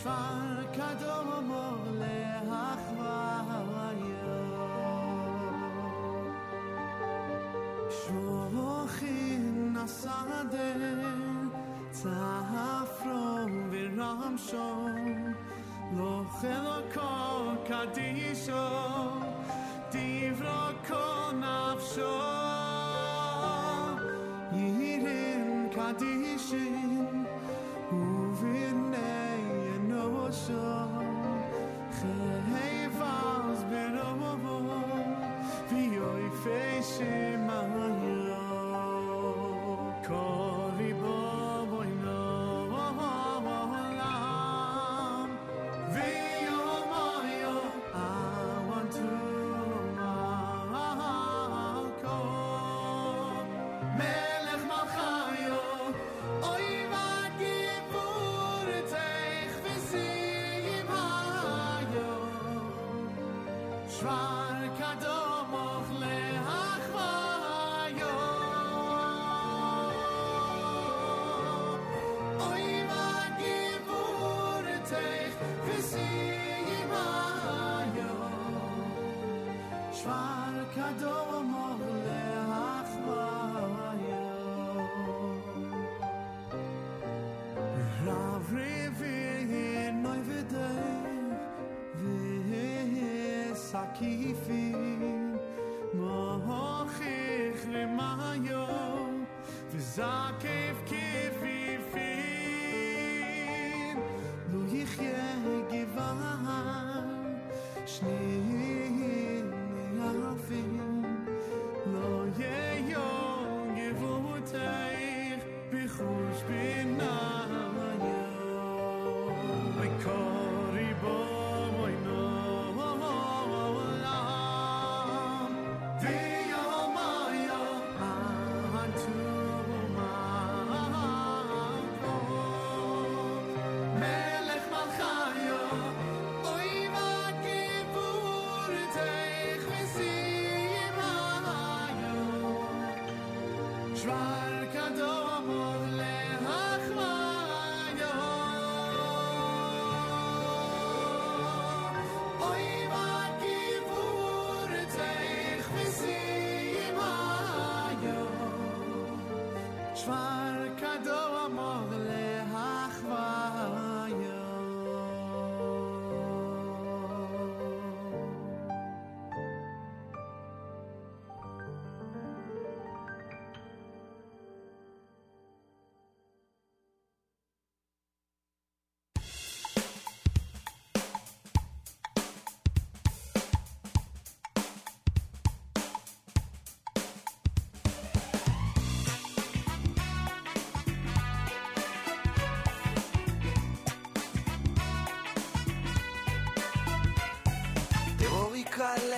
שפר קדומו להחוויה שוכין השדה צפרום ורמשום לא חלקו קדישו i want Try. שפל כדור מורלח ביום. רב רביעי נוי ודאי וסקיפים מוכיח למיום וזקן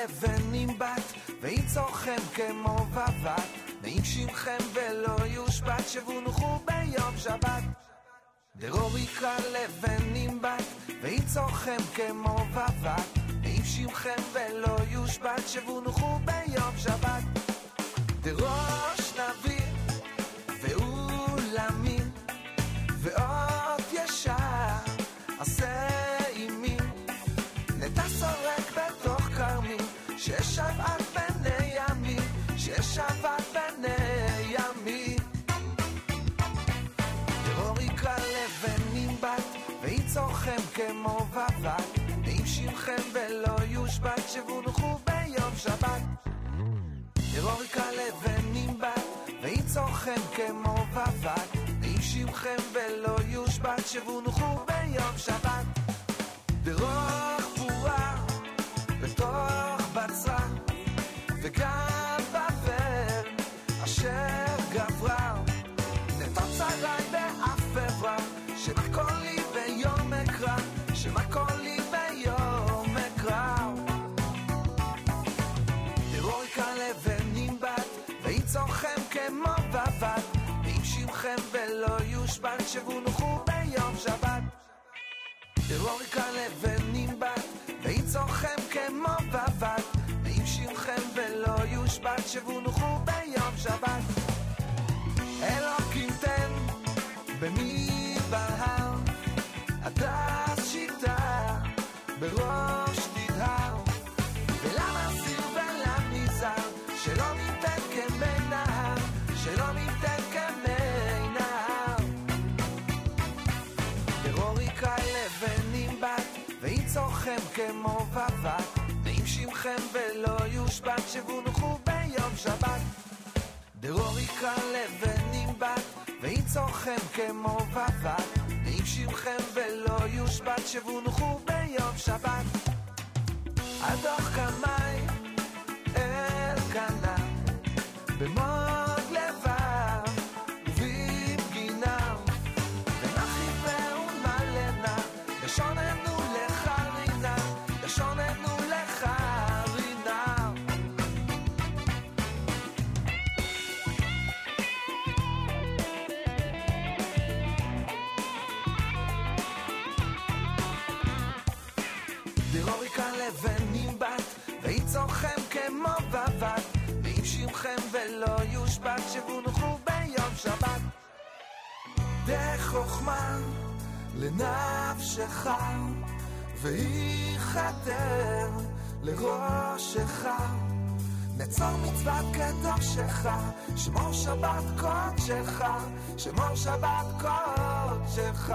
לבנים בת, ויצורכם כמו בבת, נעים שמכם ולא יושבת, שבונחו ביום שבת. דרור יקרא לבנים בת, ויצורכם כמו בבת, נעים שמכם ולא יושבת, שבונחו ביום שבת. דראש ויצורכם כמו בבת, ואם שמכם ולא יושבת, שבונחו ביום שבת. כמו בבת, ואם שמכם ולא יושבת, שבונחו ביום שבת. דרור יקרא לבנים בת, ויצורכם כמו בבת, ואם שמכם ולא יושבת, שבונחו ביום שבת. הדוח קמאי שמכם ולא יושבת, שבונחו ביום שבת. דחוכמה לנפשך, ויחתר לראשך. נצור מצוות קדושך, שמור שבת קודשך, שמור שבת קודשך.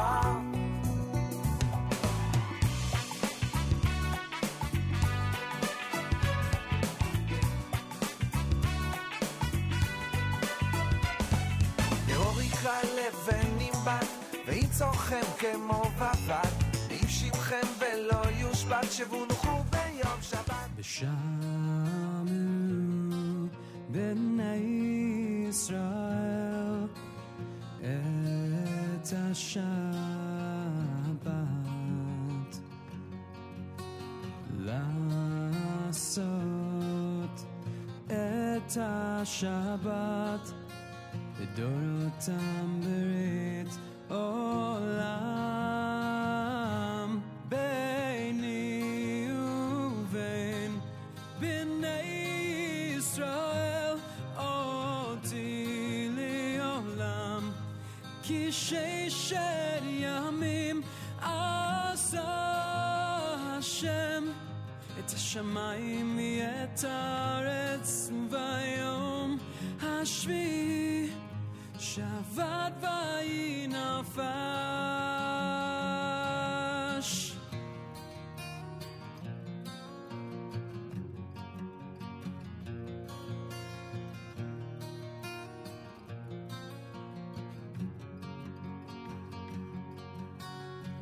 כמו בבת, ואם שמכם ולא יושבת, שבונחו ביום שבת. ושמעו בני ישראל את השבת לעשות את השבת בדורותם השמיים ואת הארץ ביום השביעי שבת ויהי נפש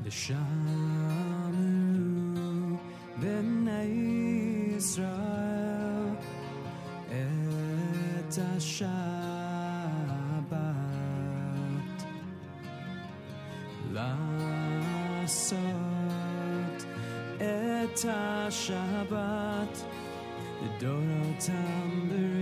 ושמעו את השבת לעשות את השבת לדורותם ברית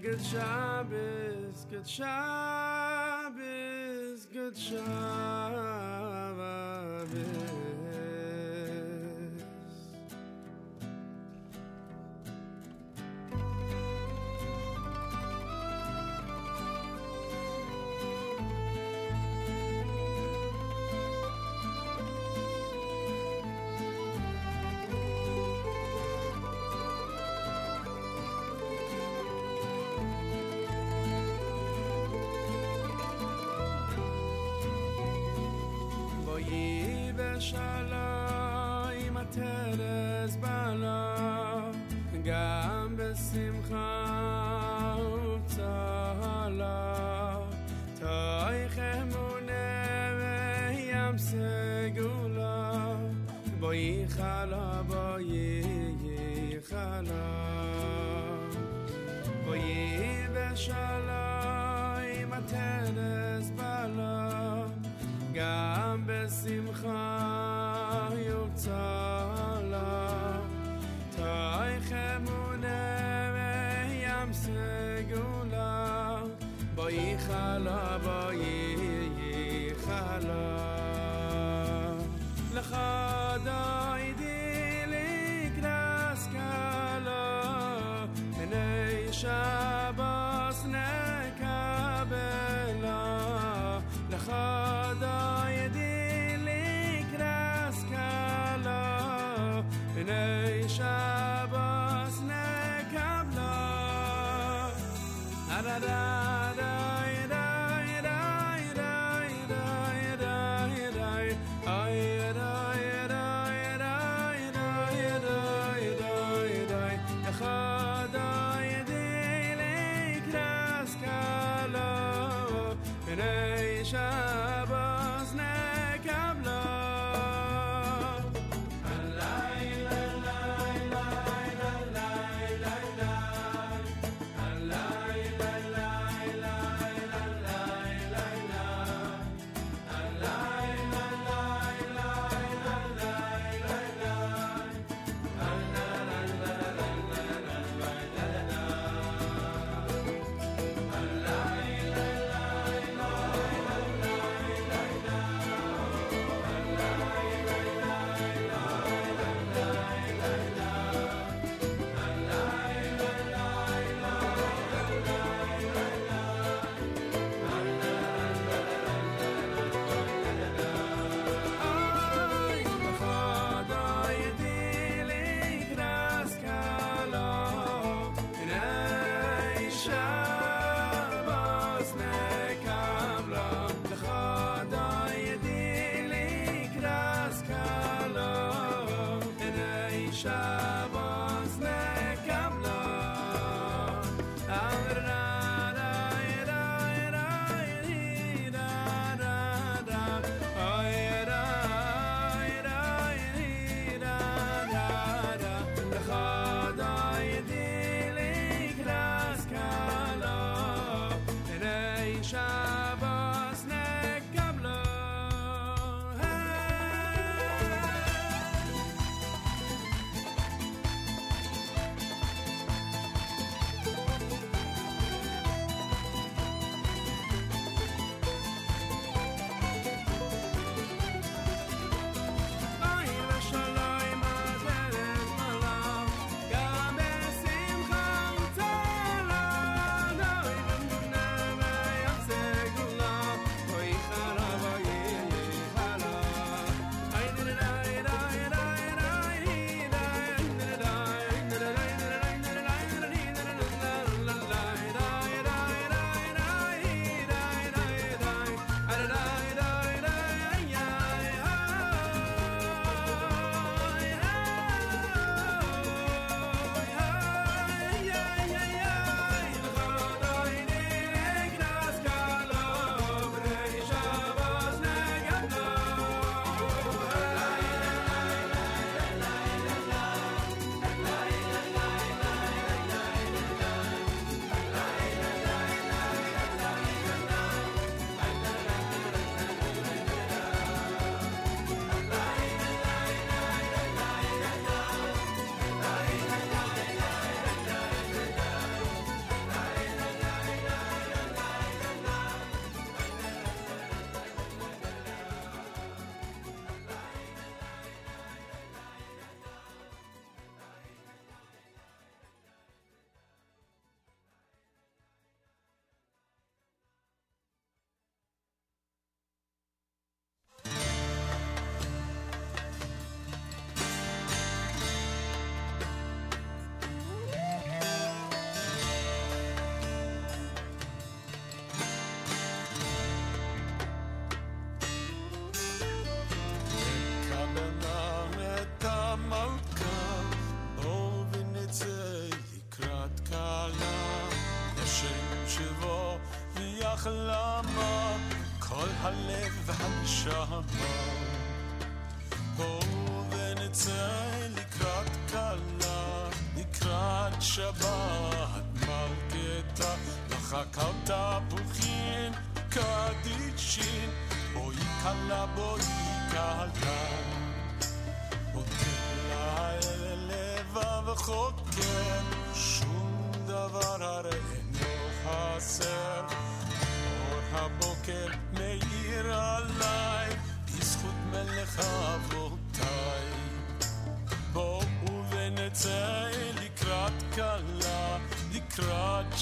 Good good Shabbos, good Shabbos, good Shabbos. da da da da.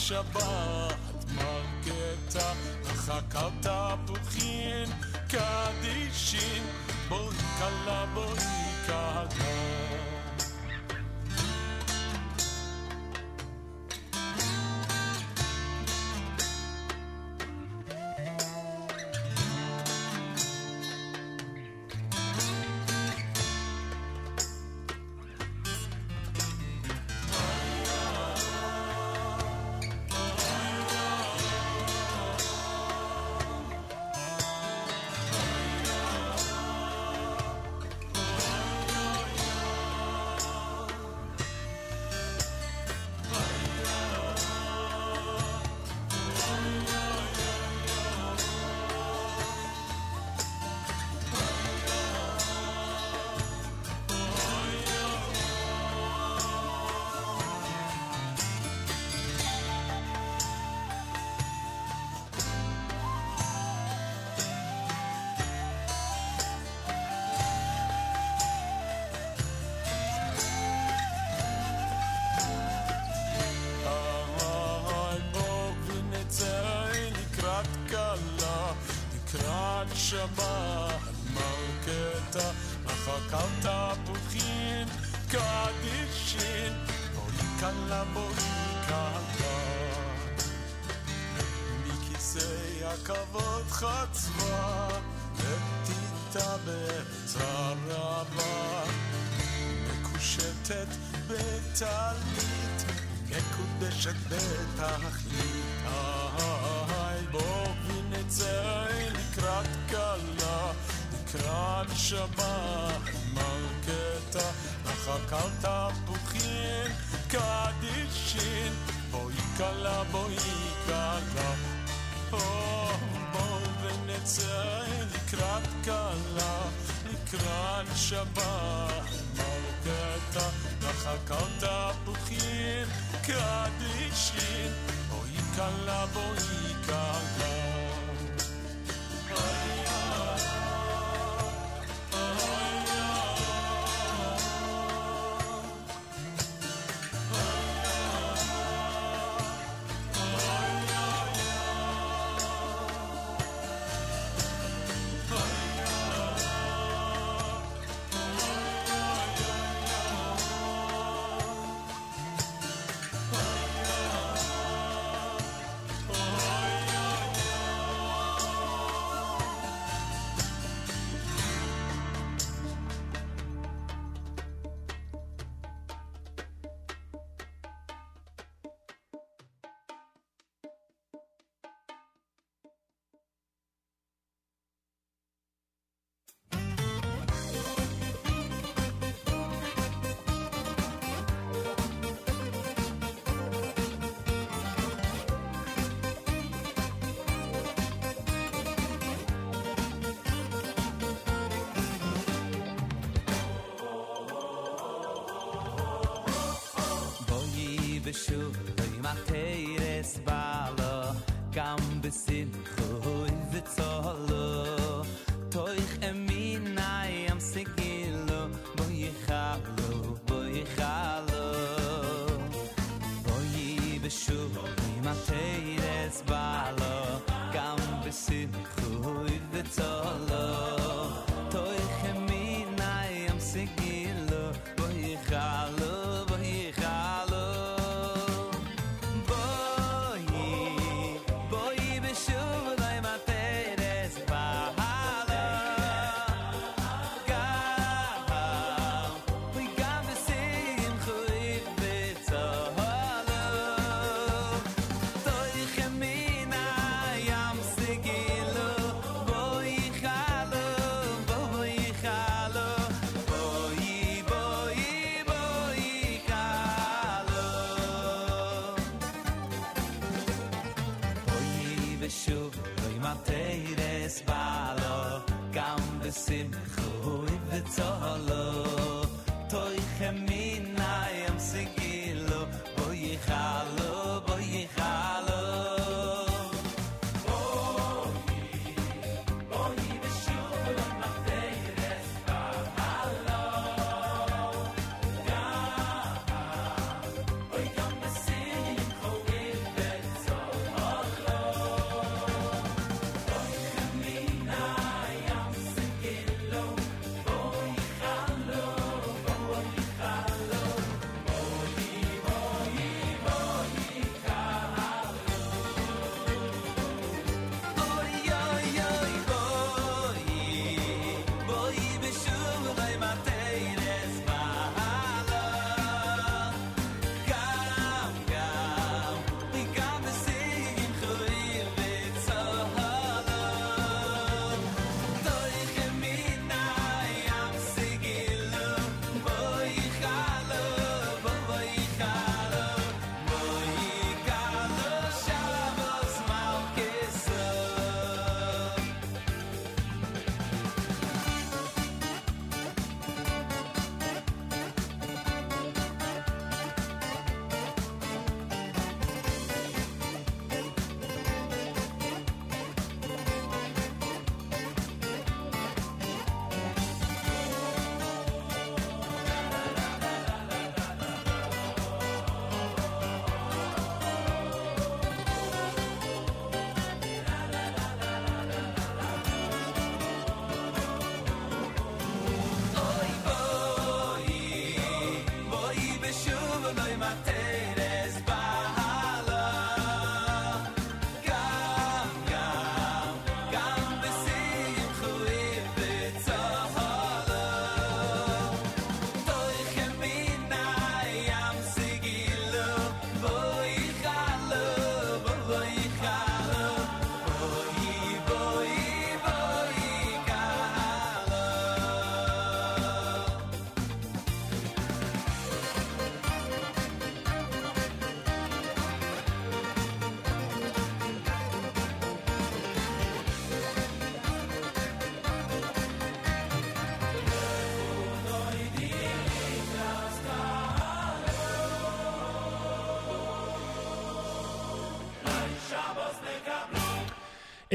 Shabbat. תלית, מקודשת בתכלית. בואי נצא לקראת כלה, לקראת שבת מלכתה, אחר תפוחים קדישין, בואי כלה בואי כלה. בואי ונצא לקראת כלה, לקראת שבת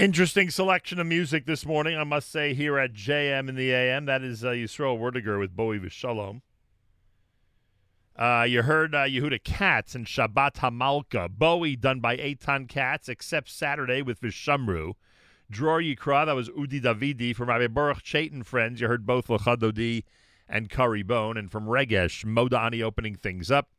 Interesting selection of music this morning, I must say, here at JM in the AM. That is uh, Yisrael Werdiger with Bowie Vishalom. Uh, you heard uh, Yehuda Katz and Shabbat Hamalka. Bowie done by Eitan Katz, except Saturday with Vishamru. Dror Yikra, that was Udi Davidi. From Rabbi Baruch Chaitin Friends, you heard both Lecha Dodi and Curry Bone. And from Regesh, Modani opening things up.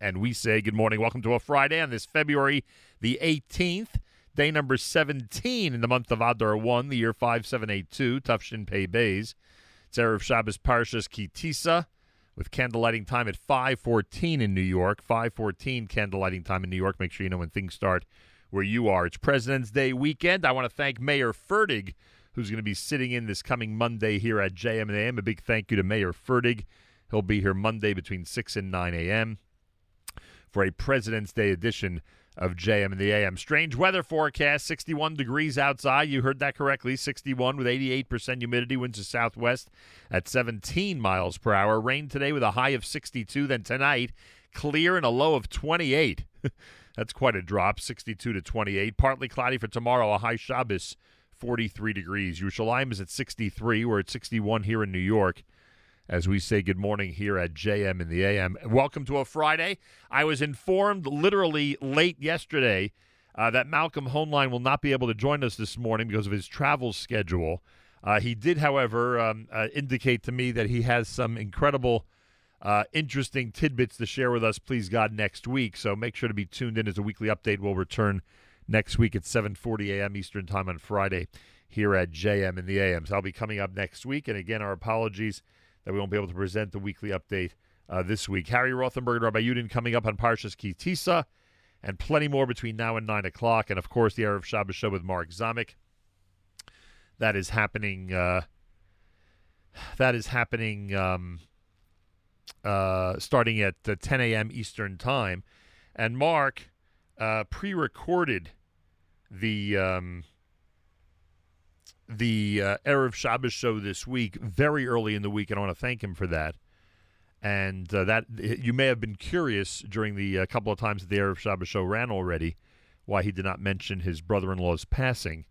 And we say good morning. Welcome to a Friday on this February the 18th. Day number 17 in the month of Adar 1, the year 5782, Tufshin Pei Bays. It's Erev Shabbos Parshas Ki Tisa with candlelighting time at 514 in New York. 514 candlelighting time in New York. Make sure you know when things start where you are. It's President's Day weekend. I want to thank Meir Fertig, who's going to be sitting in this coming Monday here at JM and AM. A big thank you to Meir Fertig. He'll be here Monday between 6 and 9 a.m. for a President's Day edition of JM and the AM. Strange weather forecast 61 degrees outside. You heard that correctly 61 with 88% humidity, winds to southwest at 17 miles per hour. Rain today with a high of 62. Then tonight, clear and a low of 28. That's quite a drop 62 to 28. Partly cloudy for tomorrow, a high Shabbos 43 degrees. Yerushalayim is at 63. We're at 61 here in New York as we say good morning here at JM in the AM. Welcome to a Friday. I was informed literally late yesterday uh, that Malcolm Hoenlein will not be able to join us this morning because of his travel schedule. Uh, he did, however, um, uh, indicate to me that he has some incredible, uh, interesting tidbits to share with us, please God, next week. So make sure to be tuned in as a weekly update. We'll return next week at 7.40 a.m. Eastern Time on Friday here at JM in the AM. So I'll be coming up next week. And again, our apologies – that we won't be able to present the weekly update uh, this week. Harry Rothenberg and Rabbi Yudin coming up on Parshas Ki Tisa, and plenty more between now and 9 o'clock. And, of course, the Erev Shabbos show with Mark Zamek. That is happening. Uh, that is happening um, uh, starting at uh, 10 a.m. Eastern Time. And Mark uh, pre recorded the. Um, the uh, Erev Shabbos show this week very early in the week, and I want to thank him for that. And uh, that you may have been curious during the uh, couple of times that the Erev Shabbos show ran already why he did not mention his brother-in-law's passing,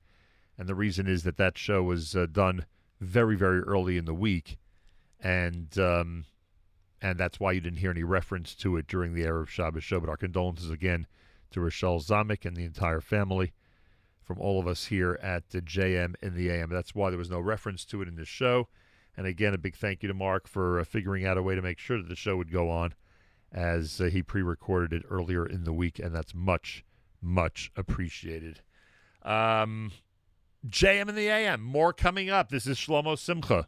and the reason is that that show was uh, done very very early in the week, and um, and that's why you didn't hear any reference to it during the Erev Shabbos show. But our condolences again to Rochelle Zamek and the entire family from all of us here at the JM in the AM. That's why there was no reference to it in this show. And again, a big thank you to Mark for uh, figuring out a way to make sure that the show would go on as uh, he pre recorded it earlier in the week. And that's much, much appreciated. Um, JM in the AM, more coming up. This is Shlomo Simcha.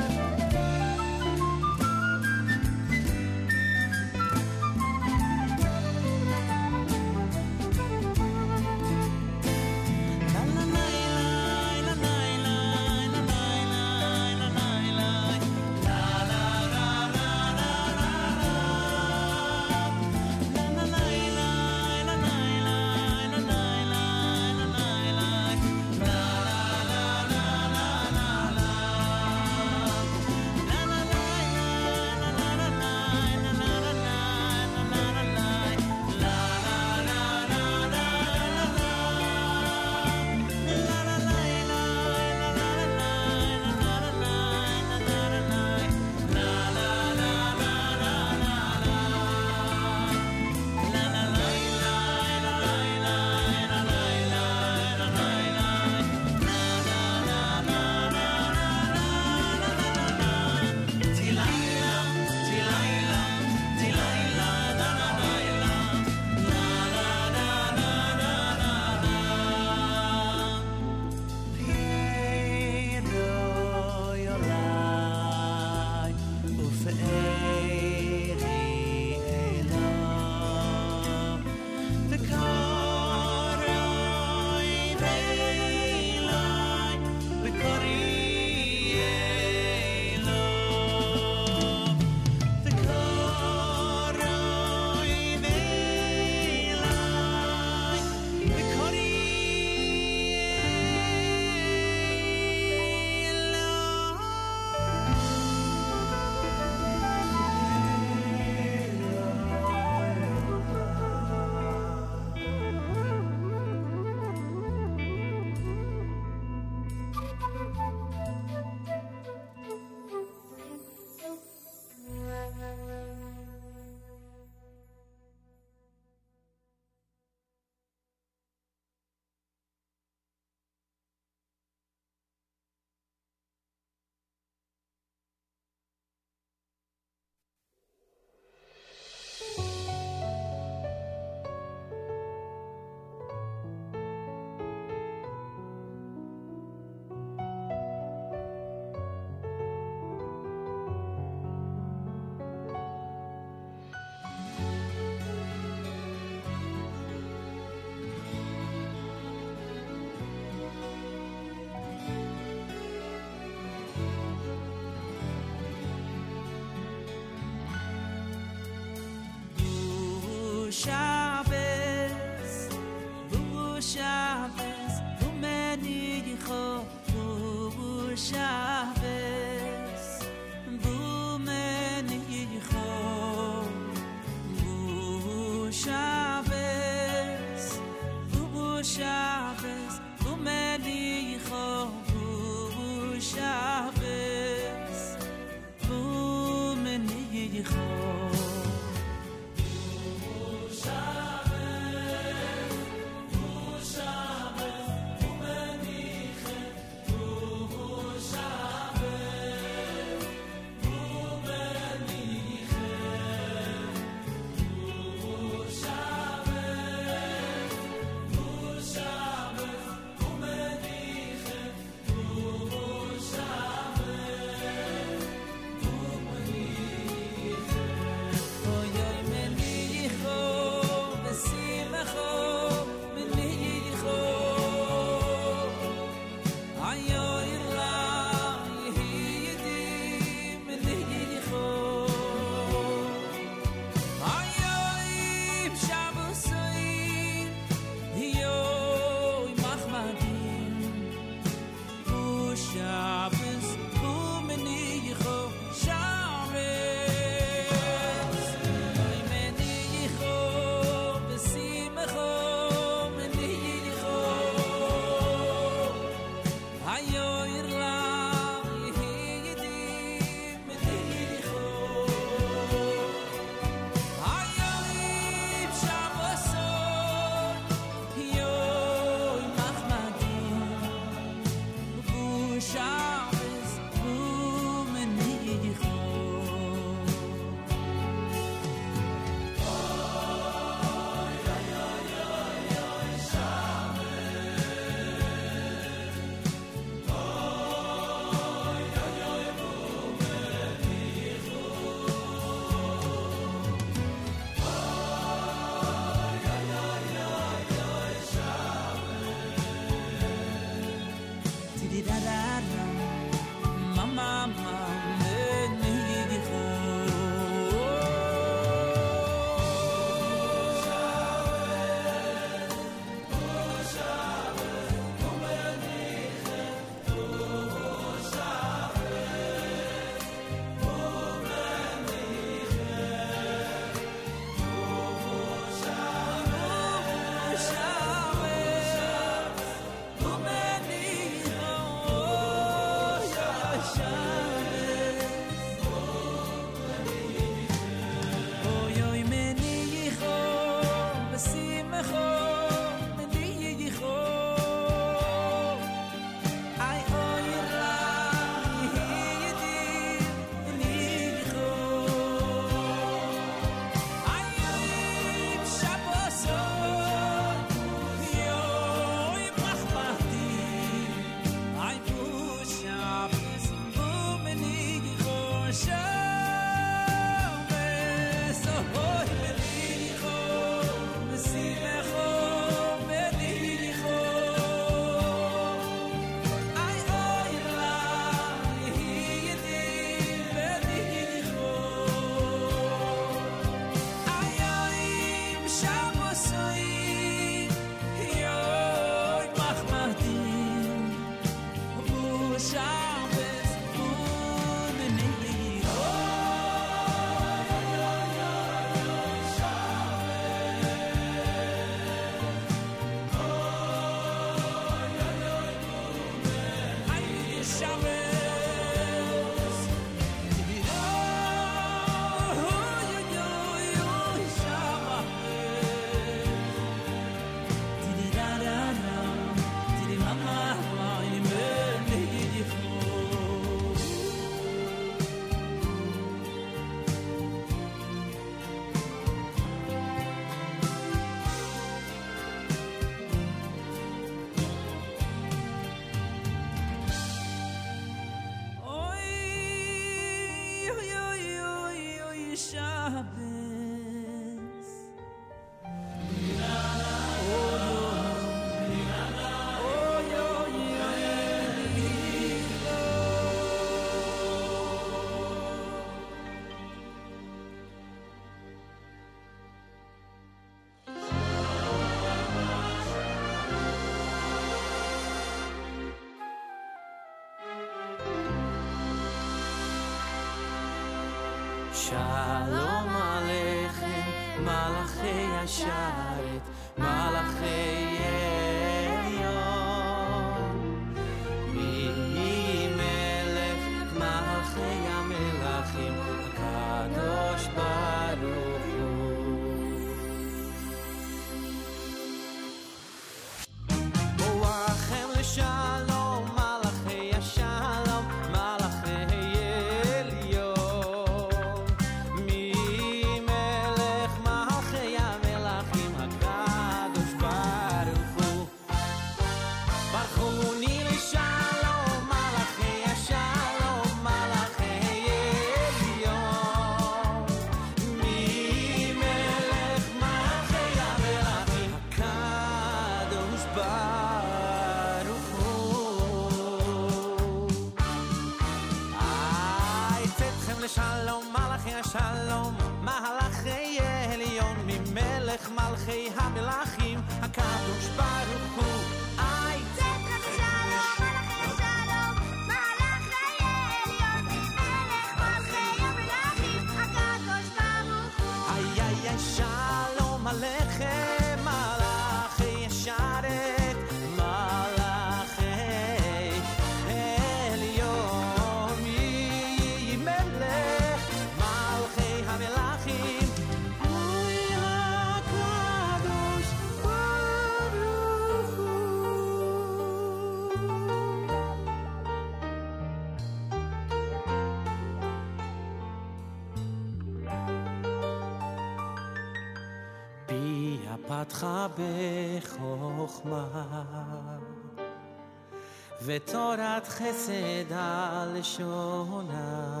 ותורת חסד על שונה.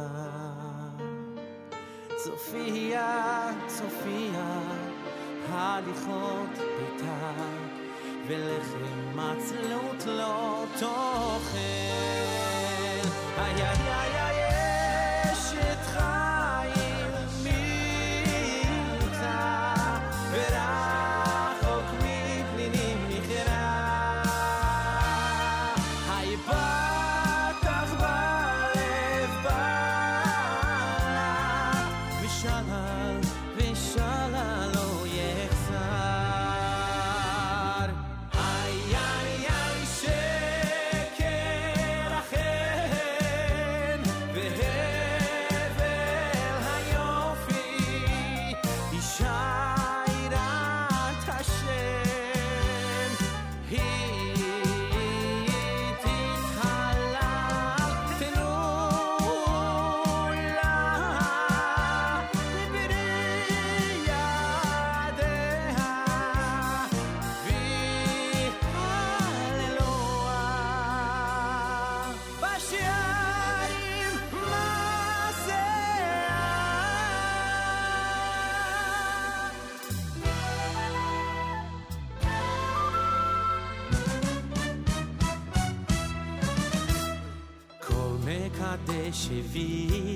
צופיה, צופיה, הליכות ביתה, ולחם מצלות לא תוכל. איי איי איי bolchevique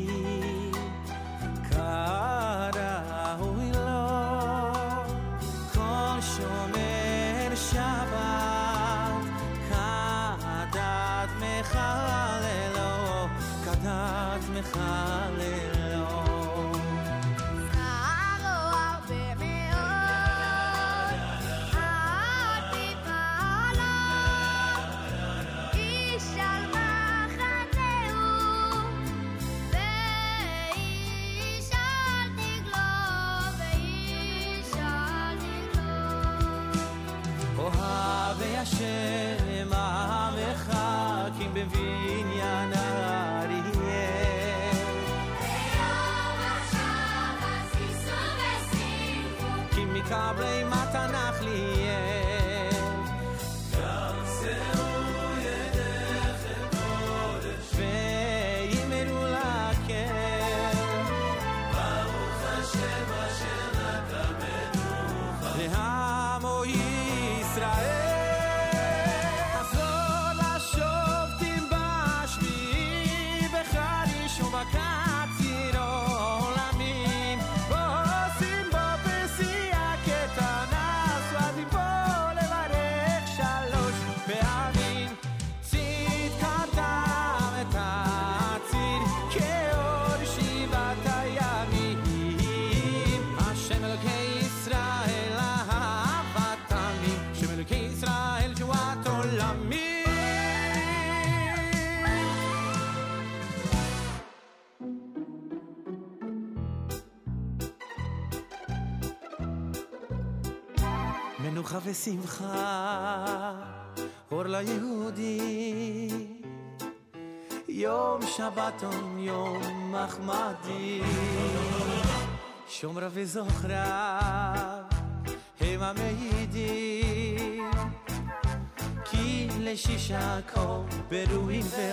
ושמחה, אור ליהודים. יום שבתון, יום מחמדי. שומרה וזוכרה, הם המעידים, כי לשישה כה ברואים ו...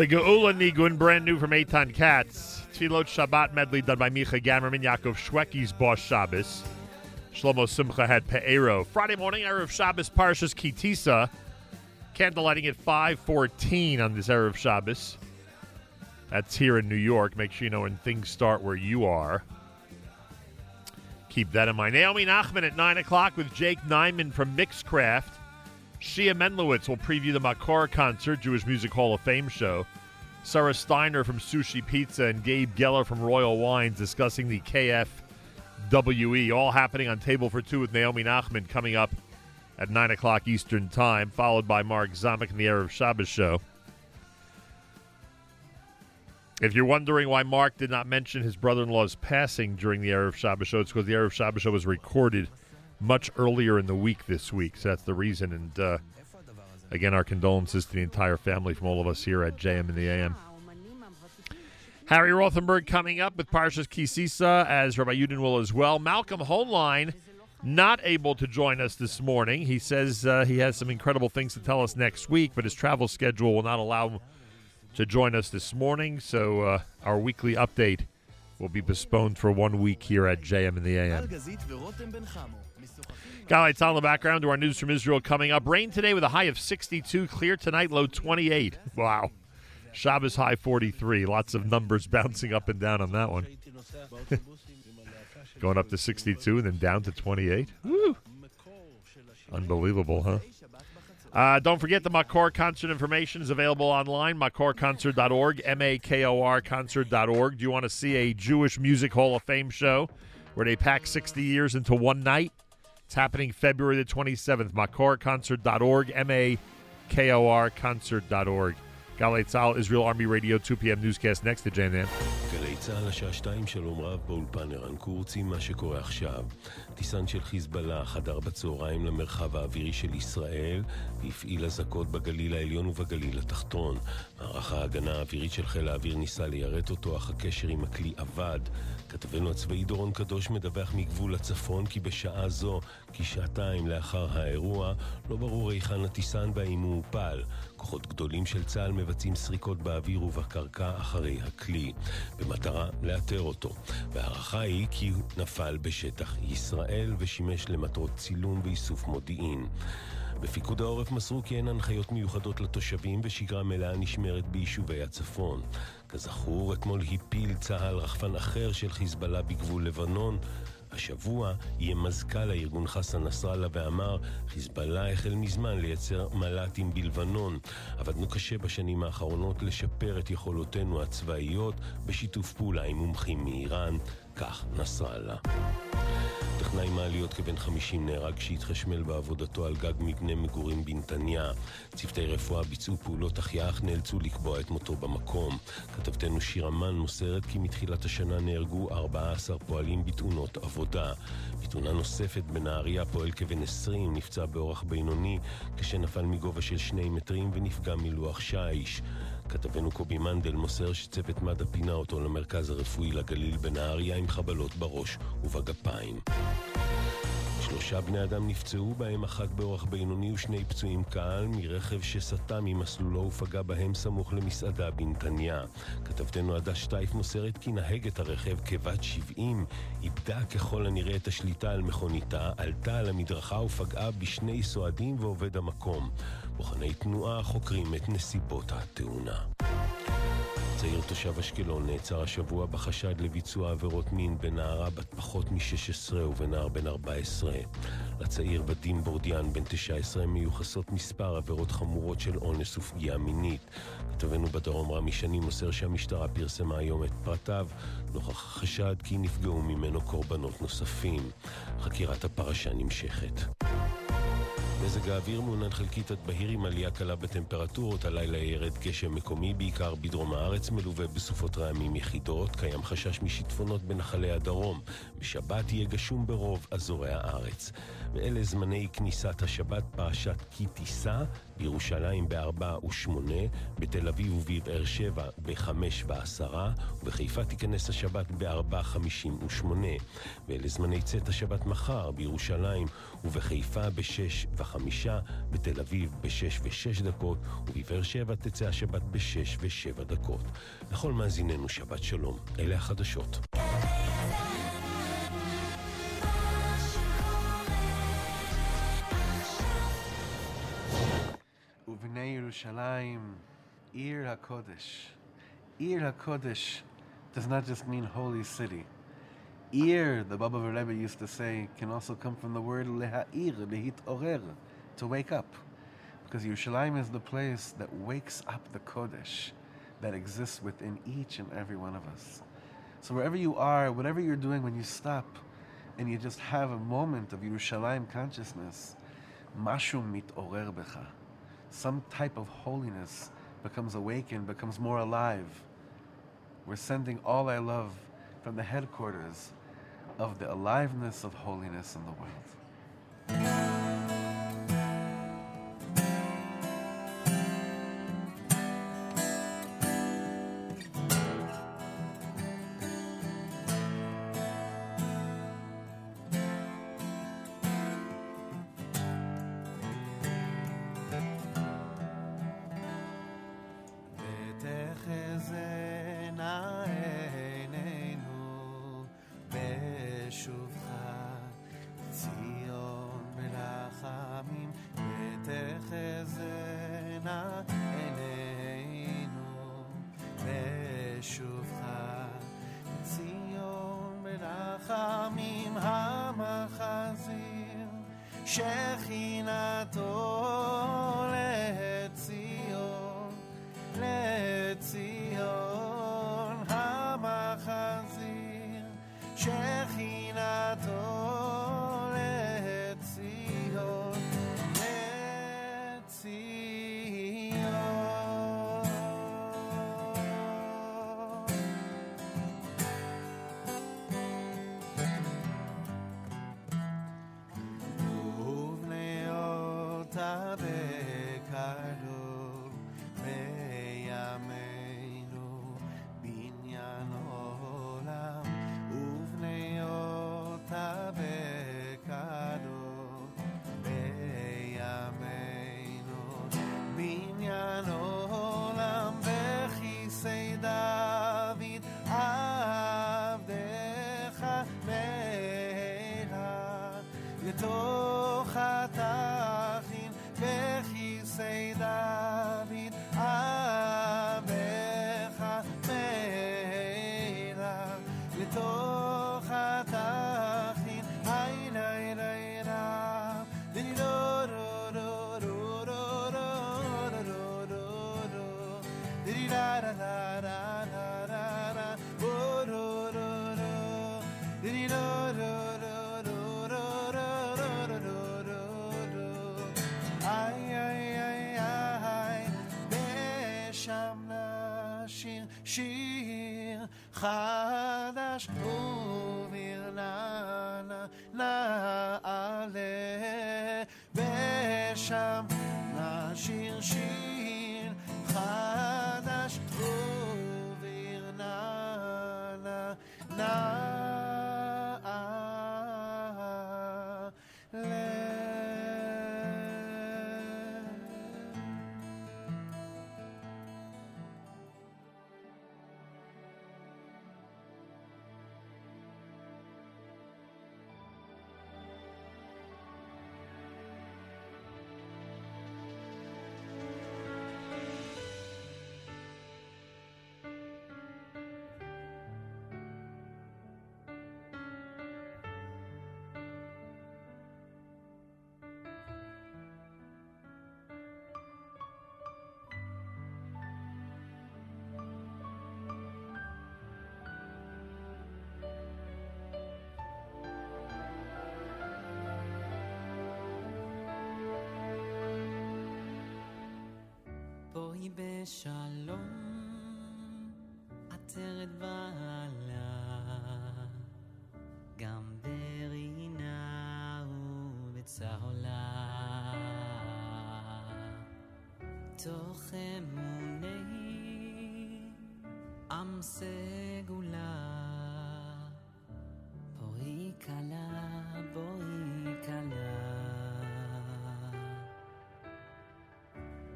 The Geula Nigun, brand new from Eitan Katz. Tfilot Shabbat medley done by Micha Gamerman, Yaakov Shwekey's Boss Shabbos. Shlomo Simcha had Pe'ero. Friday morning, Erev Shabbos, Parshas Ki Tisa. Candlelighting at 514 on this Erev Shabbos. That's here in New York. Make sure you know when things start where you are. Keep that in mind. Naomi Nachman at 9 o'clock with Jake Nyman from Mixcraft. Shia Menlowitz will preview the Makor concert, Jewish Music Hall of Fame show. Sarah Steiner from Sushi Pizza and Gabe Geller from Royal Wines discussing the KFWE. All happening on Table for Two with Naomi Nachman coming up at 9 o'clock Eastern Time, followed by Mark Zamek in the Erev Shabbos show. If you're wondering why Mark did not mention his brother-in-law's passing during the Erev Shabbos show, it's because the Erev Shabbos show was recorded much earlier in the week this week. So that's the reason. And uh, again, our condolences to the entire family from all of us here at JM in the AM. Harry Rothenberg coming up with Parshas Kisisa, as Rabbi Yudin will as well. Malcolm Hoenlein not able to join us this morning. He says uh, he has some incredible things to tell us next week, but his travel schedule will not allow him to join us this morning. So uh, our weekly update will be postponed for one week here at JM in the AM. Lights on in the background to our news from Israel coming up. Rain today with a high of 62, clear tonight, low 28. Wow. Shabbos high 43. Lots of numbers bouncing up and down on that one. Going up to 62 and then down to 28. Woo. Unbelievable, huh? Uh, don't forget the Makor concert information is available online, makorconcert.org, M-A-K-O-R concert.org. Do you want to see a Jewish Music Hall of Fame show where they pack 60 years into one night? It's happening February the 27th, makorconcert.org, M-A-K-O-R concert.org. Galei Tzal, Israel Army Radio, 2 p.m. newscast next to Jan גלי צה"ל השעה שתיים, שלום רב באולפן ערן קורצי, מה שקורה עכשיו. טיסן של חיזבאללה חדר בצהריים למרחב האווירי של ישראל והפעיל אזעקות בגליל העליון ובגליל התחתון. מערך ההגנה האווירית של חיל האוויר ניסה ליירט אותו, אך הקשר עם הכלי אבד. כתבנו הצבאי דורון קדוש מדווח מגבול הצפון כי בשעה זו, כשעתיים לאחר האירוע, לא ברור היכן הטיסן והאם הוא הופל. כוחות גדולים של צה"ל מבצעים סריקות באוויר ובקרקע אחרי הכלי, במטרה לאתר אותו. וההערכה היא כי הוא נפל בשטח ישראל ושימש למטרות צילום ואיסוף מודיעין. בפיקוד העורף מסרו כי אין הנחיות מיוחדות לתושבים ושגרה מלאה נשמרת ביישובי הצפון. כזכור, אתמול הפיל צה"ל רחפן אחר של חיזבאללה בגבול לבנון, השבוע יהיה מזכ"ל הארגון חסן נסראללה ואמר, חיזבאללה החל מזמן לייצר מל"טים בלבנון. עבדנו קשה בשנים האחרונות לשפר את יכולותינו הצבאיות בשיתוף פעולה עם מומחים מאיראן, כך נסראללה. טכנאי מעליות כבן 50 נהרג כשהתחשמל בעבודתו על גג מבנה מגורים בנתניה. צוותי רפואה ביצעו פעולות החייאה אך נאלצו לקבוע את מותו במקום. כתבתנו שיר אמן מוסרת כי מתחילת השנה נהרגו 14 פועלים בתאונות עבודה. בתאונה נוספת בנהריה פועל כבן 20 נפצע באורח בינוני כשנפל מגובה של שני מטרים ונפגע מלוח שיש. כתבנו קובי מנדל מוסר שצוות מד"א פינה אותו למרכז הרפואי לגליל בנהריה עם חבלות בראש ובגפיים. שלושה בני אדם נפצעו בהם אחת באורח בינוני ושני פצועים קל מרכב שסטה ממסלולו ופגע בהם סמוך למסעדה בנתניה. כתבתנו עדה שטייף מוסרת כי נהגת הרכב כבת 70 איבדה ככל הנראה את השליטה על מכוניתה, עלתה על המדרכה ופגעה בשני סועדים ועובד המקום. בוחני תנועה חוקרים את נסיבות התאונה. צעיר תושב אשקלון נעצר השבוע בחשד לביצוע עבירות מין בנערה בת פחות מ-16 ובנער בן 14. לצעיר ודים בורדיאן בן 19 מיוחסות מספר עבירות חמורות של אונס ופגיעה מינית. כתבנו בדרום רמי שני מוסר שהמשטרה פרסמה היום את פרטיו, נוכח החשד כי נפגעו ממנו קורבנות נוספים. חקירת הפרשה נמשכת. מזג האוויר מעונן חלקית עד בהיר עם עלייה קלה בטמפרטורות, הלילה ירד גשם מקומי, בעיקר בדרום הארץ, מלווה בסופות רעמים יחידות, קיים חשש משיטפונות בנחלי הדרום. בשבת יהיה גשום ברוב אזורי הארץ. ואלה זמני כניסת השבת פרשת כי תישא, בירושלים ב-4 ו-8, בתל אביב ובבאר שבע ב-5 ו-10, ובחיפה תיכנס השבת ב-4.58. ואלה זמני צאת השבת מחר, בירושלים ובחיפה ב-6 ו-5, בתל אביב ב-6 ו-6 דקות, ובבאר שבע תצא השבת ב-6 ו-7 דקות. לכל מאזיננו שבת שלום, אלה החדשות. ובני ירושלים, עיר הקודש. עיר הקודש does not just mean holy city. Ir, the Baba Rebbe used to say, can also come from the word leha'ir, lehitorer, to wake up. Because Yerushalayim is the place that wakes up the Kodesh that exists within each and every one of us. So wherever you are, whatever you're doing, when you stop and you just have a moment of Yerushalayim consciousness, mashu mitorer becha. Some type of holiness becomes awakened, becomes more alive. We're sending all our love from the headquarters of the aliveness of holiness in the world. rato. shoes. בואי בשלום, עטרת בעלה, גם ברינה ובצהלה. תוך אמוני עם סגולה,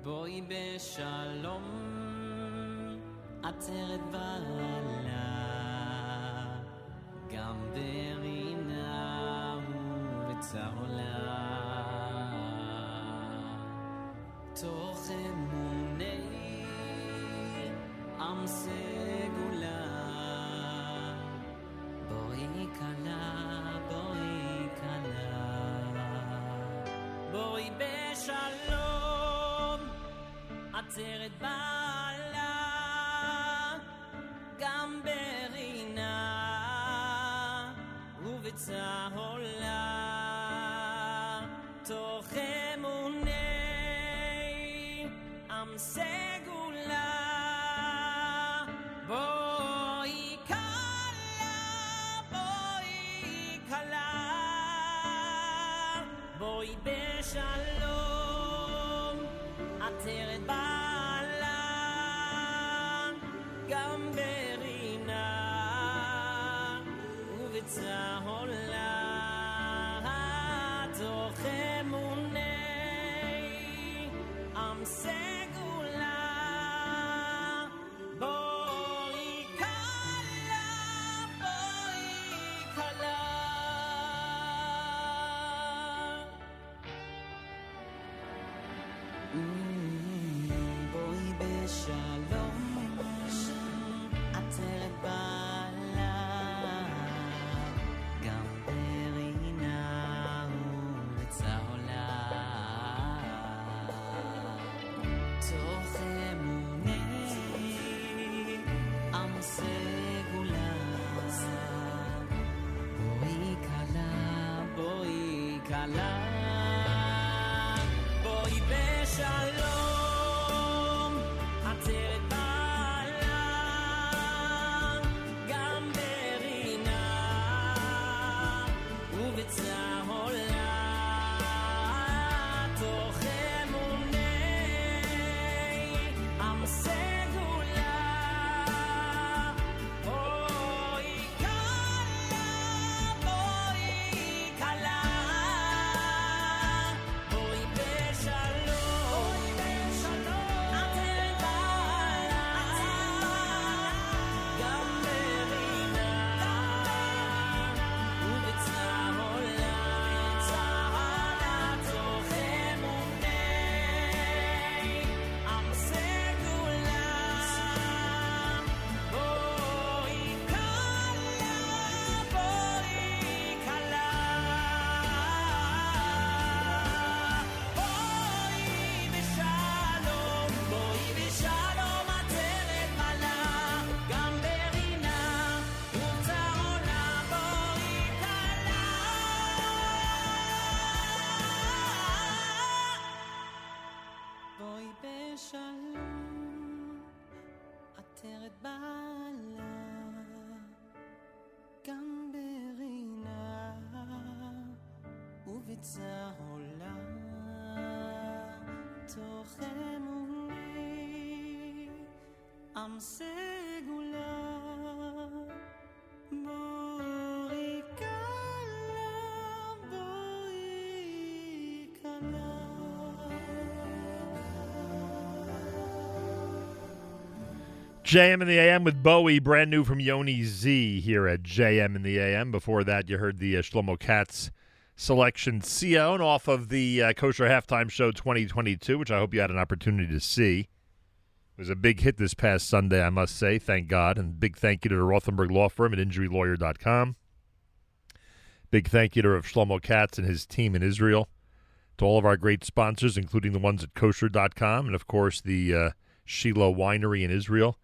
בואי בשלום, עטרת בעלה, גם ברינה ובצהלה. תוך אמוני עם סגולה, בואי כלה, בואי כלה. בואי בשלום, עצרת בעלה, גם ברינה ובצהולה, תוך אמוני עם סגולה. בואי כלה, בואי כלה, בואי בשלום, עטרת בעלה, גם ברינה ובצהולה, תוך אמוני עם סגולה. בשלום, עטרת בעלה, גם ברינה ובצהלה. תוך אמוני עם סגולה, בואי כלה, בואי כלה. בואי בשלום, JM in the AM with Bowie, brand new from Yoni Z here at JM in the AM. Before that, you heard the uh, Shlomo Katz selection Sion off of the uh, Kosher Halftime Show 2022, which I hope you had an opportunity to see. It was a big hit this past Sunday, I must say. Thank God. And big thank you to the Rothenberg Law Firm at InjuryLawyer.com. Big thank you to Rav Shlomo Katz and his team in Israel. To all of our great sponsors, including the ones at Kosher.com and, of course, the uh, Shiloh Winery in Israel.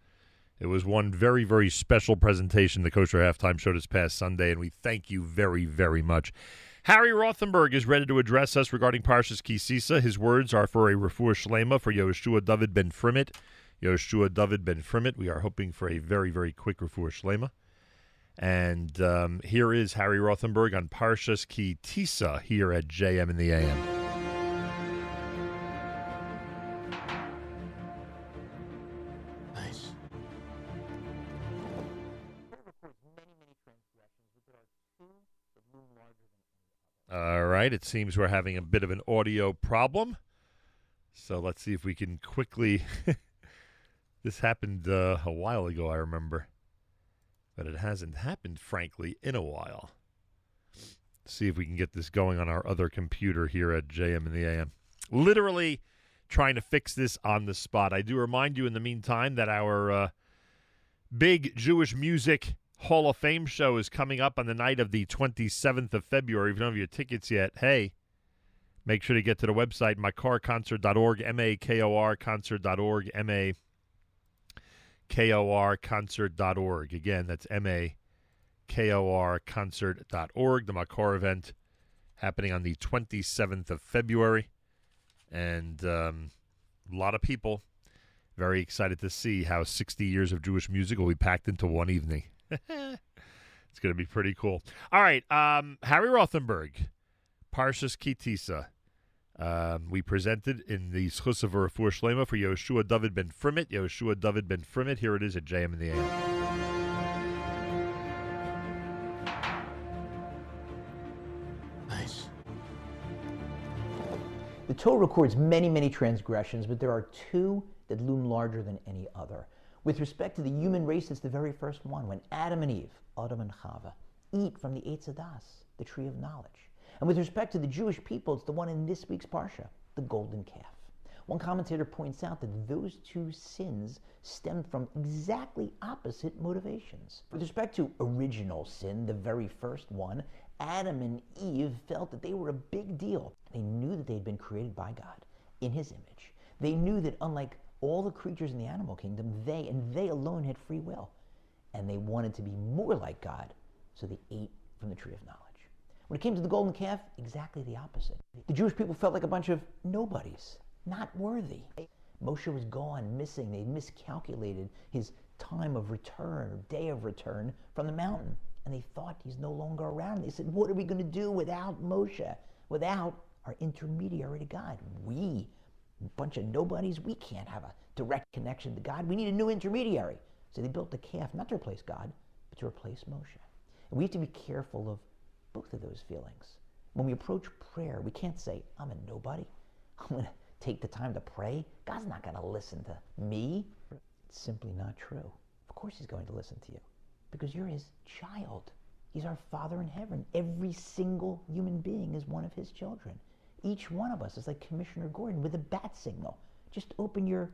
It was one very, very special presentation, the Kosher Halftime Show this past Sunday, and we thank you very, very much. Harry Rothenberg is ready to address us regarding Parshas Kisisa. His words are for a refuah shlema for Yoshua David ben Frimit. Yoshua David ben Frimit. We are hoping for a very, very quick refuah shlema. And um, here is Harry Rothenberg on Parshas Ki Tisa here at JM in the AM. Nice. All right. It seems we're having a bit of an audio problem. So let's see if we can quickly. this happened uh, a while ago, I remember. But it hasn't happened, frankly, in a while. see if we can get this going on our other computer here at JM in the AM. Literally trying to fix this on the spot. I do remind you in the meantime that our uh, big Jewish music Hall of Fame show is coming up on the night of the 27th of February. If you don't have your tickets yet, hey, make sure to get to the website, makorconcert.org, M-A-K-O-R concert.org, M-A-K-O-R concert.org. Again, that's M-A-K-O-R concert.org, the Makor event happening on the 27th of February. And um, a lot of people very excited to see how 60 years of Jewish music will be packed into one evening. it's going to be pretty cool. All right, um, Harry Rothenberg, Parshas Ki Tisa. Um, we presented in the Schus of Refuah Shlema for Yoshua David ben Frimit. Yoshua David ben Frimit. Here it is at JM in the AM. Nice. The Torah records many, many transgressions, but there are two that loom larger than any other. With respect to the human race, it's the very first one when Adam and Eve, Adam and Chava, eat from the Eitz Hadaas, the tree of knowledge. And with respect to the Jewish people, it's the one in this week's Parsha, the golden calf. One commentator points out that those two sins stemmed from exactly opposite motivations. With respect to original sin, the very first one, Adam and Eve felt that they were a big deal. They knew that they had been created by God in his image. They knew that unlike all the creatures in the animal kingdom, they and they alone had free will. And they wanted to be more like God, so they ate from the tree of knowledge. When it came to the golden calf, exactly the opposite. The Jewish people felt like a bunch of nobodies, not worthy. Moshe was gone, missing. They miscalculated his time of return day of return from the mountain. And they thought he's no longer around. They said, What are we going to do without Moshe, without our intermediary to God? We, bunch of nobodies, we can't have a direct connection to God. We need a new intermediary. So they built the calf, not to replace God, but to replace Moshe. And we have to be careful of both of those feelings. When we approach prayer, we can't say, I'm a nobody. I'm going to take the time to pray. God's not going to listen to me. It's simply not true. Of course, He's going to listen to you because you're His child. He's our Father in heaven. Every single human being is one of His children. Each one of us is like Commissioner Gordon with a bat signal. Just open your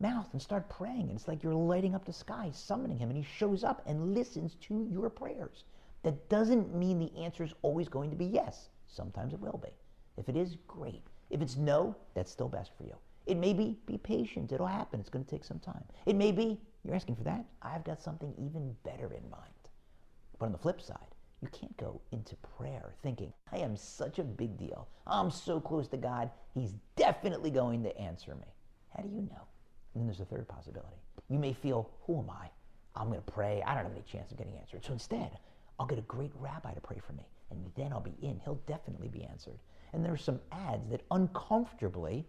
mouth and start praying. And it's like you're lighting up the sky, summoning Him, and He shows up and listens to your prayers. That doesn't mean the answer is always going to be yes. Sometimes it will be. If it is, great. If it's no, that's still best for you. It may be, be patient. It'll happen. It's going to take some time. It may be, you're asking for that. I've got something even better in mind. But on the flip side, you can't go into prayer thinking, I am such a big deal. I'm so close to God. He's definitely going to answer me. How do you know? And then there's a third possibility. You may feel, who am I? I'm going to pray. I don't have any chance of getting answered. So instead, I'll get a great rabbi to pray for me. And then I'll be in. He'll definitely be answered. And there are some ads that uncomfortably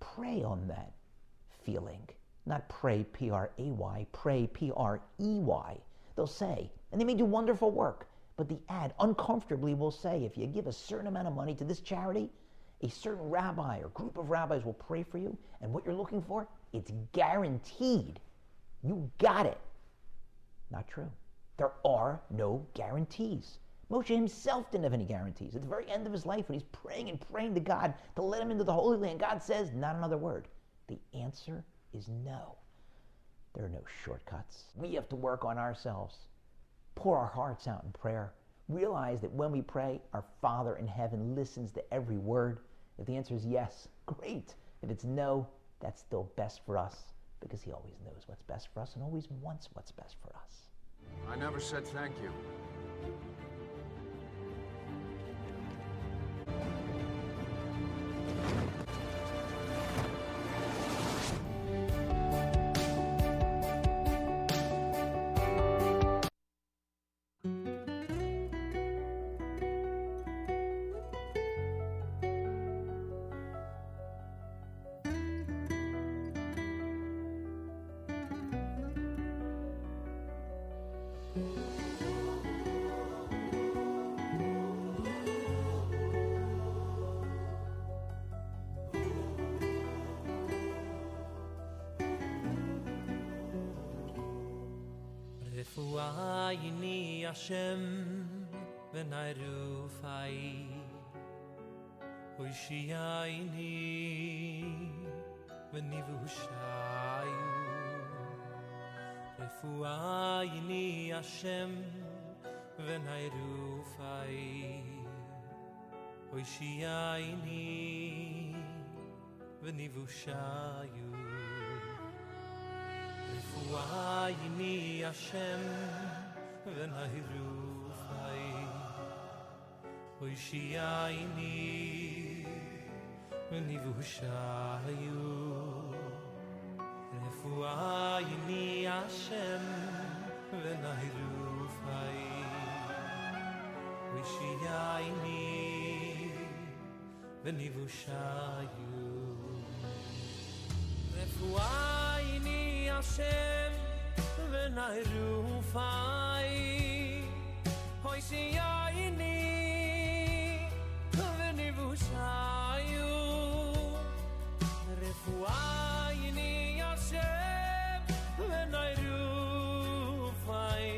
prey on that feeling. Not pray, P R A Y, pray, P R E Y. They'll say, and they may do wonderful work, but the ad uncomfortably will say, if you give a certain amount of money to this charity, a certain rabbi or group of rabbis will pray for you, and what you're looking for, it's guaranteed. You got it. Not true. There are no guarantees. Moshe himself didn't have any guarantees. At the very end of his life, when he's praying and praying to God to let him into the Holy Land, God says, not another word. The answer is no. There are no shortcuts. We have to work on ourselves. Pour our hearts out in prayer. Realize that when we pray, our Father in heaven listens to every word. If the answer is yes, great. If it's no, that's still best for us because He always knows what's best for us and always wants what's best for us. I never said thank you. Hashem ווען איך רוף איי, הויש איי ני, וועני вуשע אייו. Hashem איי ני אַשם, ווען איך רוף איי, הויש איי ני, Hashem вуשע אייו. פֿוא wenn er hier rufei, hoi schia in ihr, wenn ihr wuscha haiu, refua in ihr Hashem, wenn er hier rufei, hoi schia in ihr, wenn ihr wuscha haiu, when i ruf ei hoy si ja i ni wenn i wo sai u refu ei ni ja se i ruf ei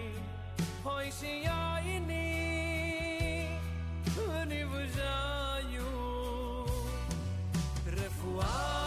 hoy si ja i ni wenn i wo sai refu ei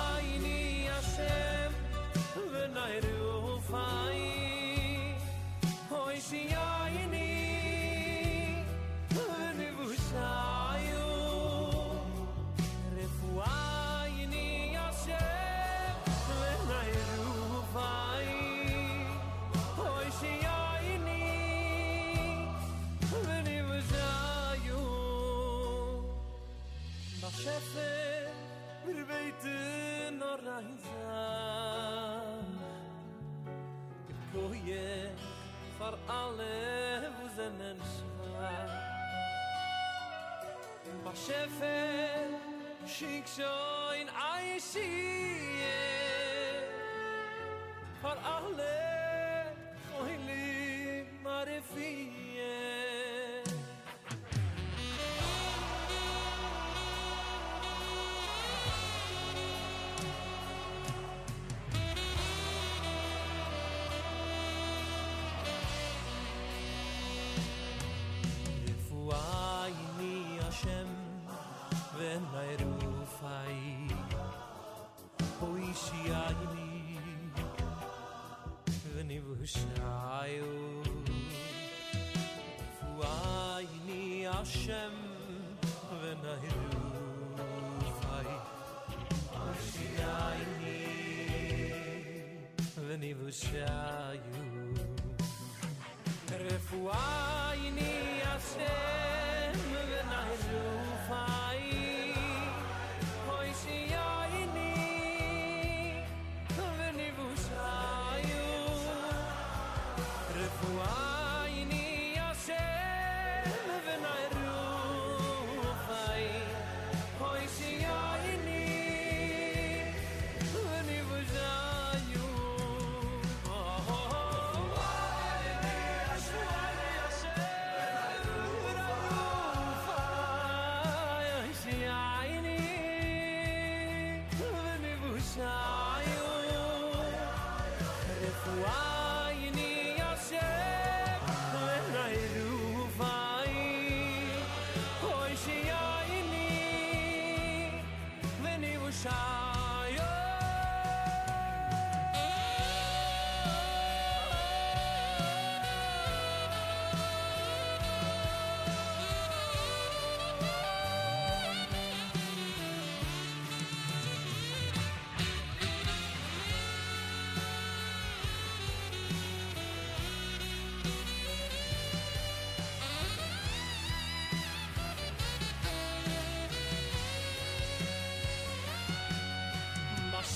for all of us and men Ba shefe shik sho in i see for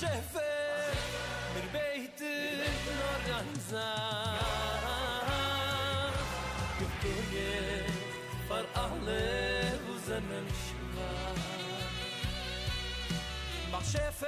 شهفه میر بیت نارگانزا گفتوگه فر اهل و زمن شما بخشفه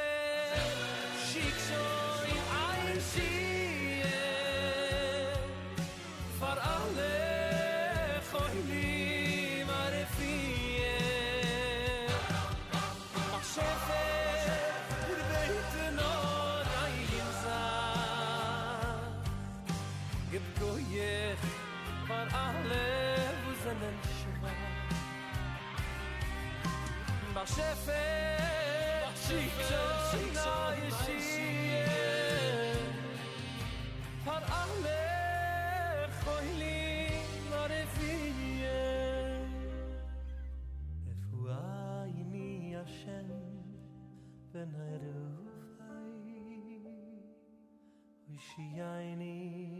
Mach Schäfer, schick so in ein Sie. Für alle, khoyli marefie. רפואה ימי השם בן הרופאי וישייני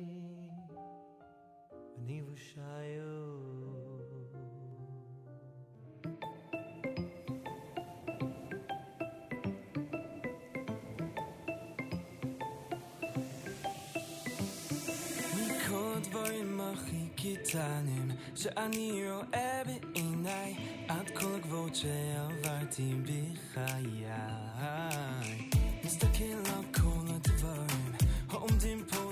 הכי קטנים שאני רואה בעיניי עד כל הגבוהות שעברתי בחיי מסתכל על כל הדברים העומדים פה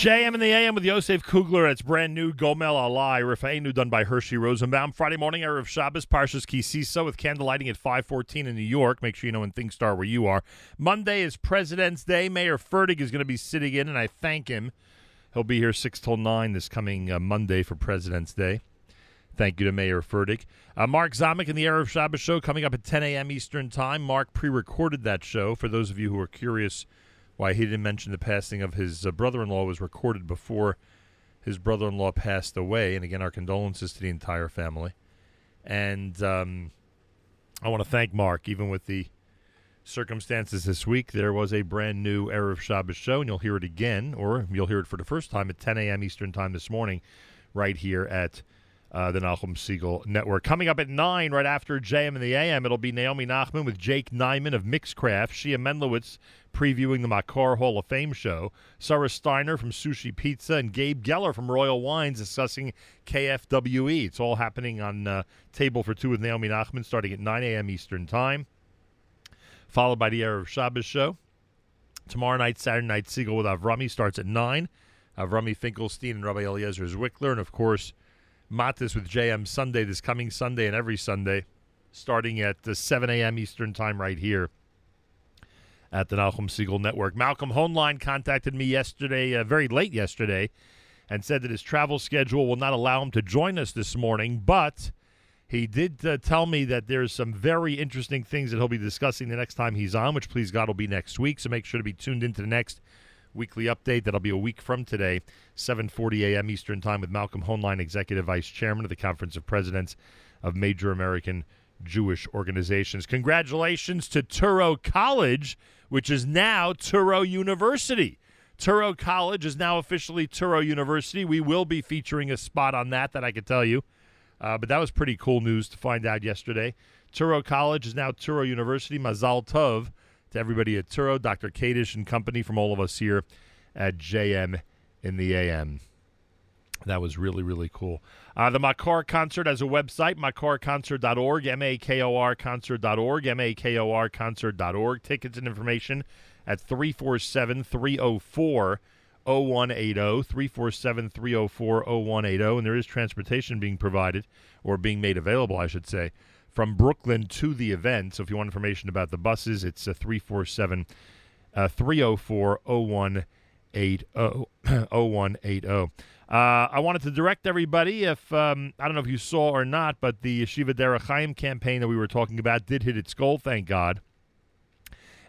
JM in the AM with Yosef Kugler. It's brand new Gomel Alai Rafa'enu done by Hershey Rosenbaum. Friday morning, Erev Shabbos, Parshas Kisisa with candle lighting at 514 in New York. Make sure you know when things start where you are. Monday is President's Day. Meir Fertig is going to be sitting in, and I thank him He'll be here 6 till 9 this coming uh, Monday for President's Day. Thank you to Meir Fertig. Uh, Mark Zamek and the Erev Shabbos show coming up at 10 a.m. Eastern Time. Mark pre-recorded that show. For those of you who are curious why he didn't mention the passing of his uh, brother-in-law was recorded before his brother-in-law passed away. And again, our condolences to the entire family. And um, I want to thank Mark, even with the circumstances this week. There was a brand new Erev Shabbos show, and you'll hear it again, or you'll hear it for the first time at 10 a.m. Eastern Time this morning, right here at uh, the Nachum Segal Network. Coming up at 9, right after JM and the AM, it'll be Naomi Nachman with Jake Nyman of Mixcraft, Shia Mendlowitz previewing the Makor Hall of Fame show, Sarah Steiner from Sushi Pizza, and Gabe Geller from Royal Wines discussing KFWE. It's all happening on uh, Table for Two with Naomi Nachman starting at 9 a.m. Eastern Time, followed by the Erev Shabbos show. Tomorrow night, Saturday night, Segal with Avrami starts at 9. Avrami Finkelstein and Rabbi Eliezer Zwickler, and of course, Matis with JM Sunday this coming Sunday and every Sunday, starting at uh, 7 a.m. Eastern Time right here at the Nachum Segal Network. Malcolm Hoenlein contacted me yesterday, uh, very late yesterday, and said that his travel schedule will not allow him to join us this morning, but he did uh, tell me that there's some very interesting things that he'll be discussing the next time he's on, which please God will be next week. So make sure to be tuned into the next weekly update. That'll be a week from today, 7:40 a.m. Eastern Time, with Malcolm Hoenlein, Executive Vice Chairman of the Conference of Presidents of Major American Jewish Organizations. Congratulations to Touro College, which is now Touro University. Touro College is now officially Touro University. We will be featuring a spot on that, that I can tell you. Uh, but that was pretty cool news to find out yesterday. Touro College is now Touro University. Mazal Tov to everybody at Touro, Dr. Kadish and company from all of us here at JM in the AM. That was really, really cool. Uh, the Makor concert has a website, makorconcert.org, M A K O R concert.org, M A K O R concert.org. Tickets and information at 347 304 0180, 347 304 0180. And there is transportation being provided, or being made available, I should say, from Brooklyn to the event. So if you want information about the buses, it's uh, 347 304 0180. 0180. Uh, I wanted to direct everybody, if um, I don't know if you saw or not, but the Yeshiva Derech campaign that we were talking about did hit its goal, thank God.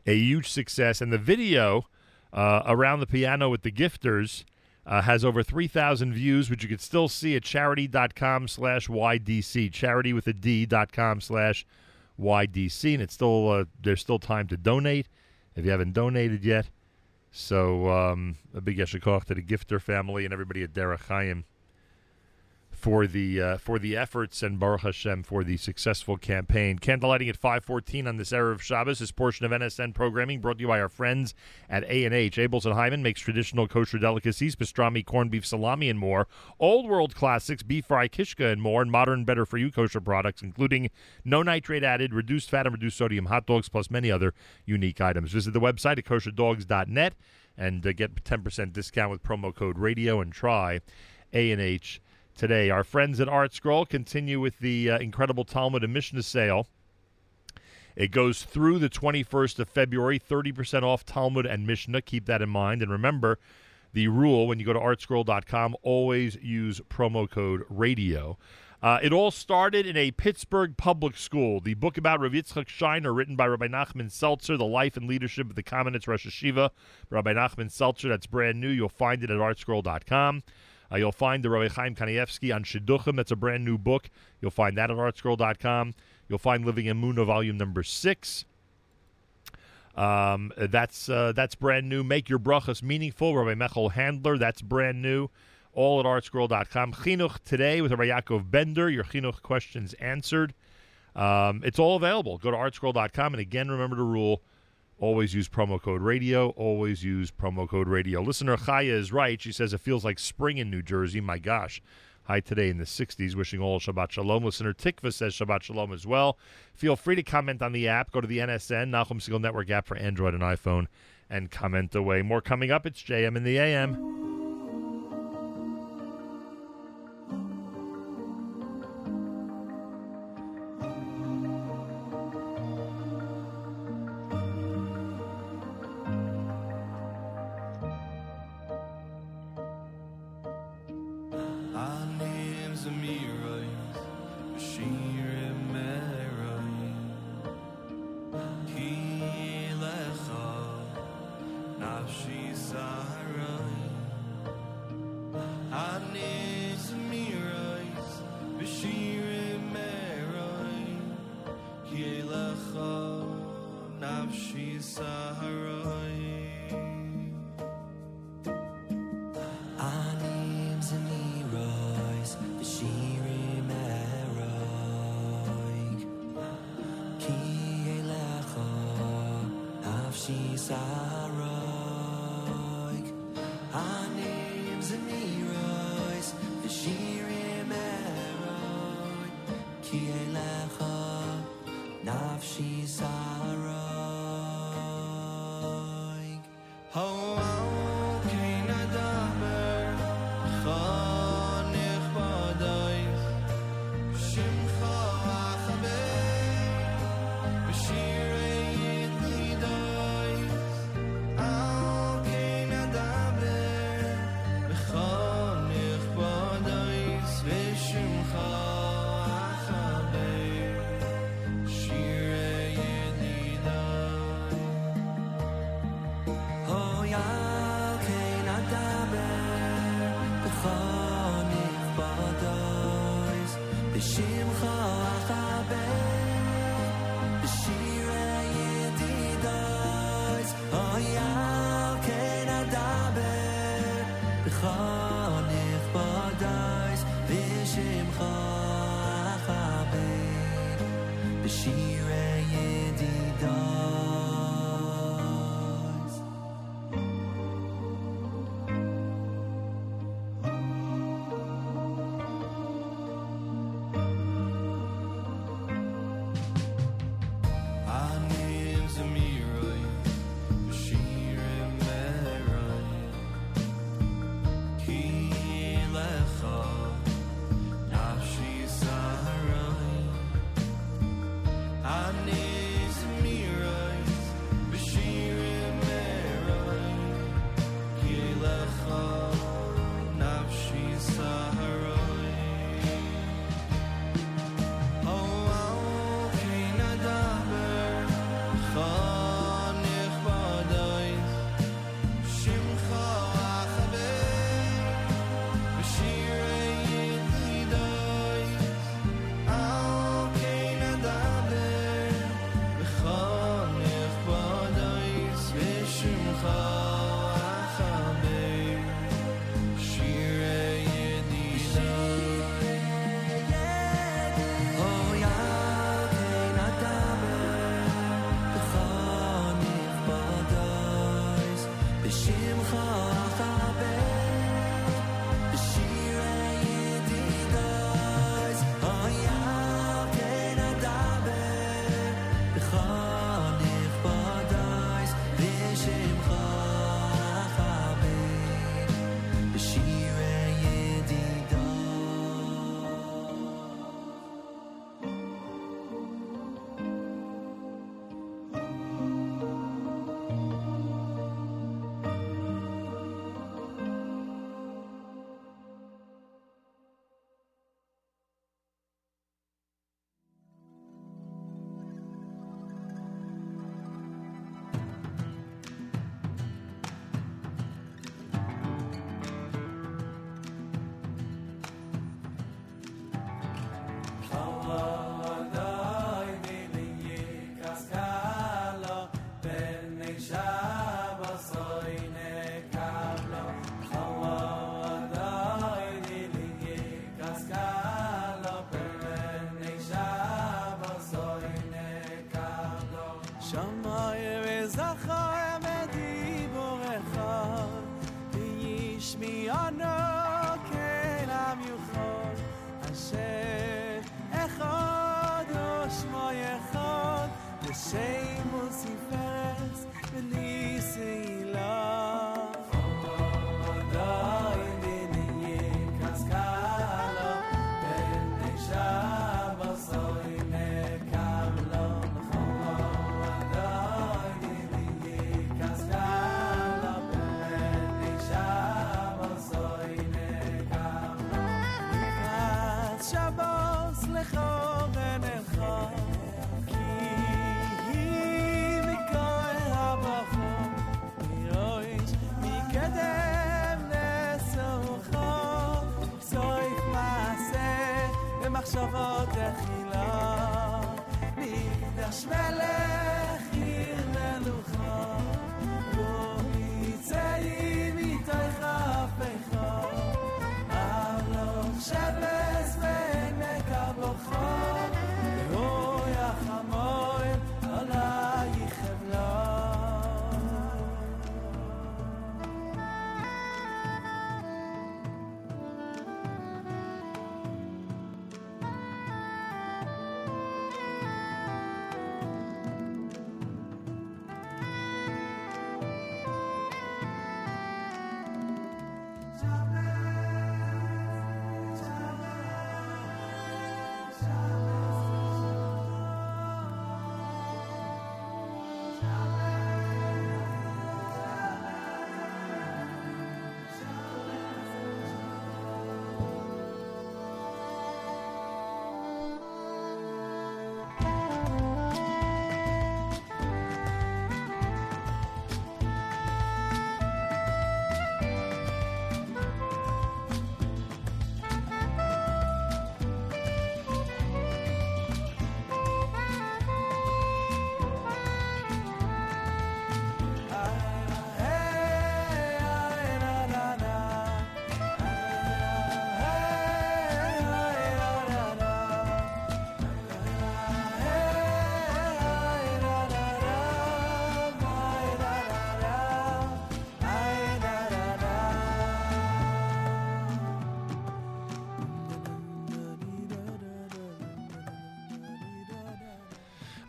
A huge success. And the video uh, around the piano with the gifters uh, has over 3,000 views, which you can still see at charidy.com slash YDC. Charidy with a D dot com slash YDC. And it's still, uh, there's still time to donate if you haven't donated yet. So um, a big yasher koach to the Gifter family and everybody at Derech Chaim for the uh, for the efforts and Baruch Hashem for the successful campaign. Candlelighting at 5:14 on this era of Shabbos. This portion of NSN programming brought to you by our friends at A and H. Abeles and Heymann makes traditional kosher delicacies, pastrami, corned beef, salami, and more. Old world classics, beef fry, kishka, and more. And modern, better for you kosher products, including no nitrate added, reduced fat, and reduced sodium hot dogs, plus many other unique items. Visit the website at kosherdogs.net and uh, get 10% discount with promo code radio and try A and H today. Our friends at ArtScroll continue with the uh, incredible Talmud and Mishnah sale. It goes through the 21st of February, 30% off Talmud and Mishnah. Keep that in mind. And remember the rule when you go to artscroll.com, always use promo code radio. Uh, it all started in a Pittsburgh public school. The book about Rav Yitzchak Scheiner, written by Rabbi Nachman Seltzer, The Life and Leadership of the Kamenetz Rosh HaYeshiva, Rabbi Nachman Seltzer. That's brand new. You'll find it at artscroll.com. Uh, you'll find the Rabbi Chaim Kanievsky on Shidduchim. That's a brand new book. You'll find that at artscroll.com. You'll find Living Emunah, volume number six. Um, that's uh, that's brand new. Make your brachas meaningful. Rabbi Mechel Handler. That's brand new. All at artscroll.com. Chinuch today with Rabbi Yaakov Bender. Your chinuch questions answered. Um, it's all available. Go to artscroll.com. And again, remember the rule always use promo code radio. Always use promo code radio. Listener Chaya is right. She says it feels like spring in New Jersey. My gosh. High today in the 60s. Wishing all Shabbat Shalom. Listener Tikva says Shabbat Shalom as well. Feel free to comment on the app. Go to the NSN, Nachum Segal Network app for Android and iPhone, and comment away. More coming up. It's JM in the AM. שמחה בא, שירי די דאז, איי יא קען א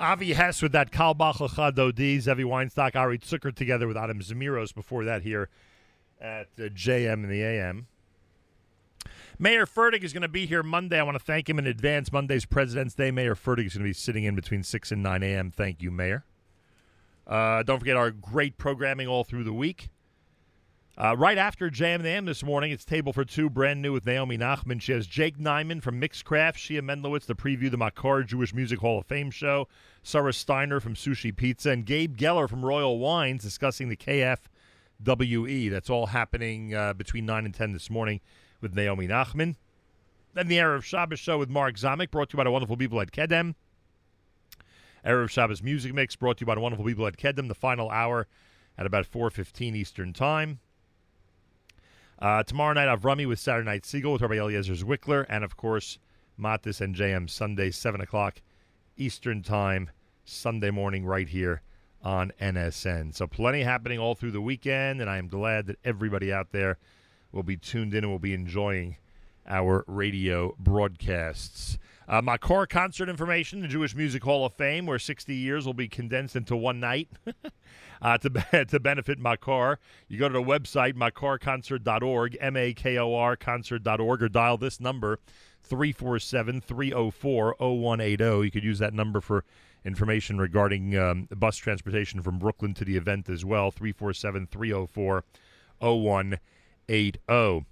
Avi Hess with that Kalbach Dodi, Zevi Weinstock, Ari Zucker together with Adam Zamiros before that here at uh, JM and the AM. Meir Fertig is going to be here Monday. I want to thank him in advance. Monday's President's Day. Meir Fertig is going to be sitting in between 6 and 9 a.m. Thank you, Meir. Uh, don't forget our great programming all through the week. Uh, right after Jam and this morning, it's Table for Two, brand new with Naomi Nachman. She has Jake Nyman from Mixcraft, Shia Mendlowitz to preview the Makor Jewish Music Hall of Fame show, Sarah Steiner from Sushi Pizza, and Gabe Geller from Royal Wines discussing the KFWE. That's all happening uh, between 9 and 10 this morning with Naomi Nachman. Then the Erev Shabbos show with Mark Zamek, brought to you by the wonderful people at Kedem. Erev Shabbos Music Mix, brought to you by the wonderful people at Kedem. The final hour at about 4.15 Eastern Time. Uh, tomorrow night, Avrami with Saturday Night Segal with Rabbi Eliezer Zwickler, and of course, Matis and JM Sunday, 7 o'clock Eastern Time, Sunday morning, right here on NSN. So, plenty happening all through the weekend, and I am glad that everybody out there will be tuned in and will be enjoying our radio broadcasts. Uh, Makor concert information, the Jewish Music Hall of Fame, where 60 years will be condensed into one night uh, to, to benefit Makor. You go to the website, makorconcert.org, M A K O R concert.org, or dial this number, 347 304 0180. You could use that number for information regarding um, bus transportation from Brooklyn to the event as well, 347 304 0180.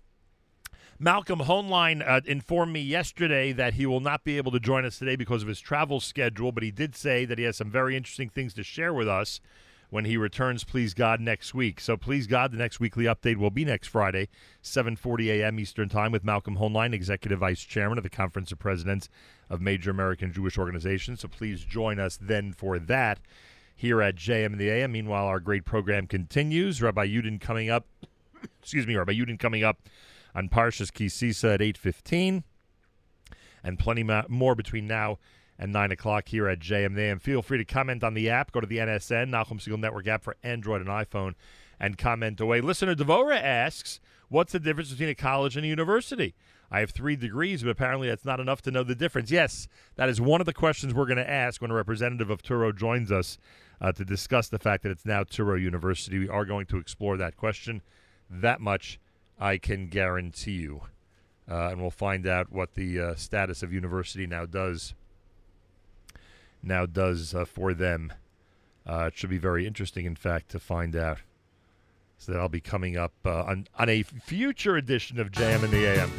Malcolm Hoenlein uh, informed me yesterday that he will not be able to join us today because of his travel schedule, but he did say that he has some very interesting things to share with us when he returns, please God, next week. So please God, the next weekly update will be next Friday, 7.40 a.m. Eastern Time with Malcolm Hoenlein, Executive Vice Chairman of the Conference of Presidents of Major American Jewish Organizations. So please join us then for that here at JM the AM. Meanwhile, our great program continues. Rabbi Yudin coming up, excuse me, Rabbi Yudin coming up on Parshas Kisisa at 8.15 and plenty more between now and 9 o'clock here at JMNAM. Feel free to comment on the app. Go to the NSN, Nachum Segal Network app for Android and iPhone, and comment away. Listener Devora asks, what's the difference between a college and a university? I have three degrees, but apparently that's not enough to know the difference. Yes, that is one of the questions we're going to ask when a representative of Touro joins us uh, to discuss the fact that it's now Touro University. We are going to explore that question. That much I can guarantee you. Uh, and we'll find out what the uh, status of university now does now does uh, for them. Uh, it should be very interesting, in fact, to find out. So that I'll be coming up uh, on, on a future edition of Jam in the AM.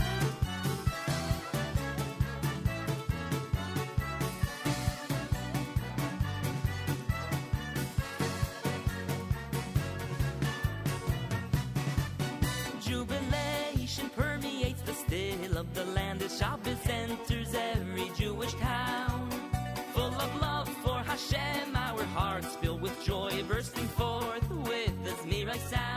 With the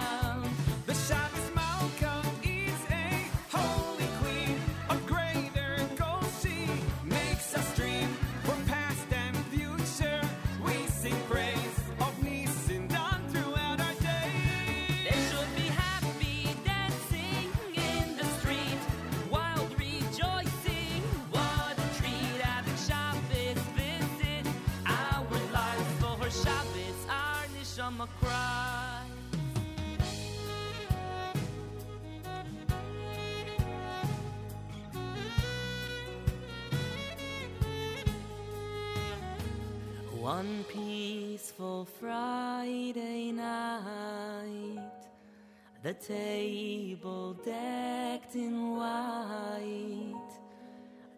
One peaceful Friday night, the table decked in white,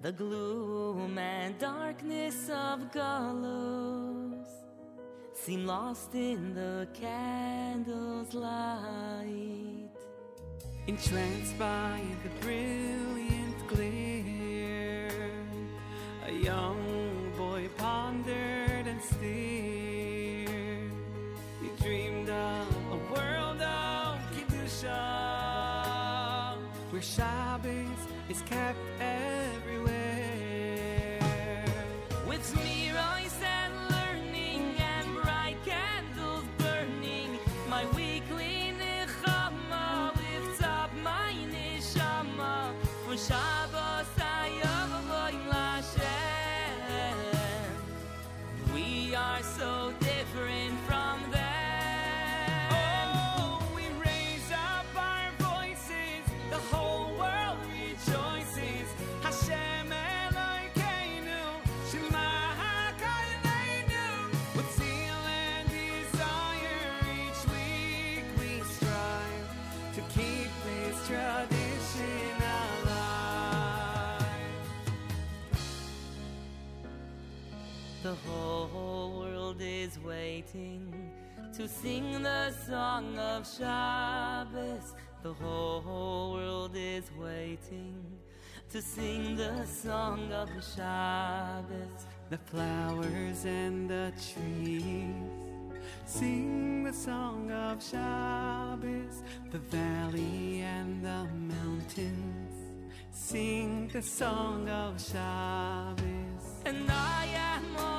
the gloom and darkness of gallows seem lost in the candle's light. Entranced by the brilliant glare, a young boy pondered and dreamed of a world of where Shabbos is kept to sing the song of Shabbos. The whole world is waiting to sing the song of Shabbos. The flowers and the trees sing the song of Shabbos. The valley and the mountains sing the song of Shabbos. And I am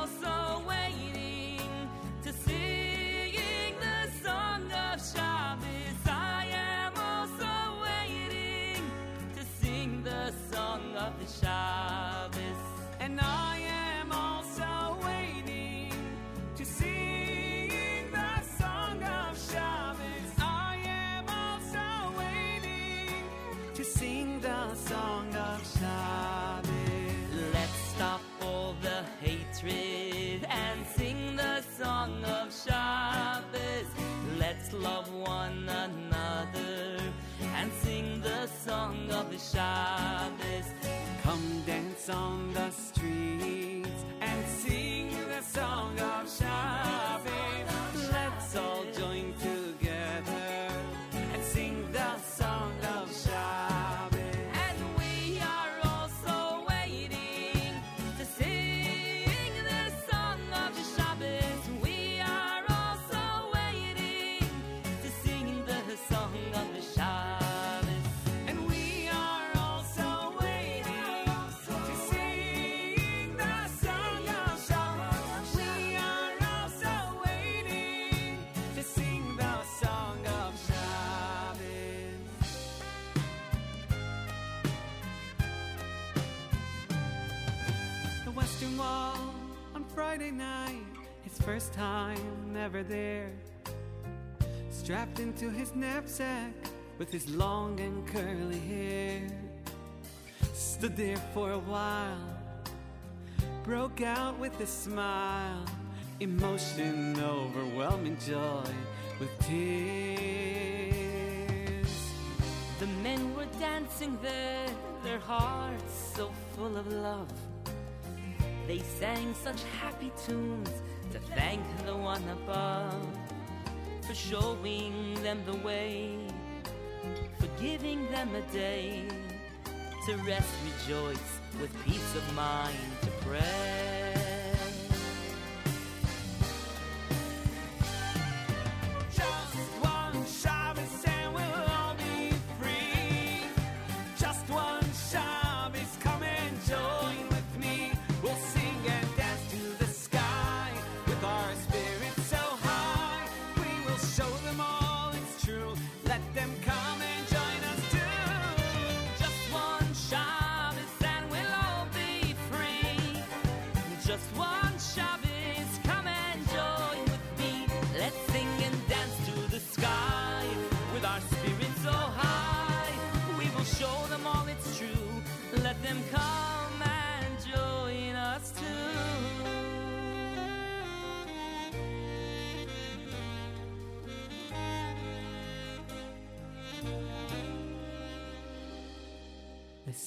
Shabbos. Come dance on the first time ever there. Strapped into his knapsack with his long and curly hair. Stood there for a while, broke out with a smile, emotion, overwhelming joy with tears. The men were dancing there, their hearts so full of love. They sang such happy tunes to thank the one above for showing them the way, for giving them a day to rest, rejoice with peace of mind to pray.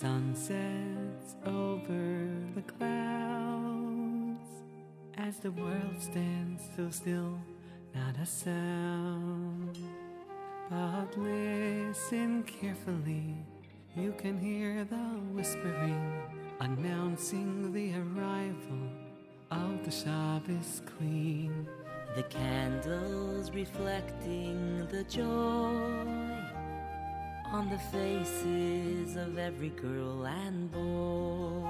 The sun sets over the clouds as the world stands so still, not a sound. But listen carefully, you can hear the whispering announcing the arrival of the Shabbos Queen. The candles reflecting the joy on the faces of every girl and boy.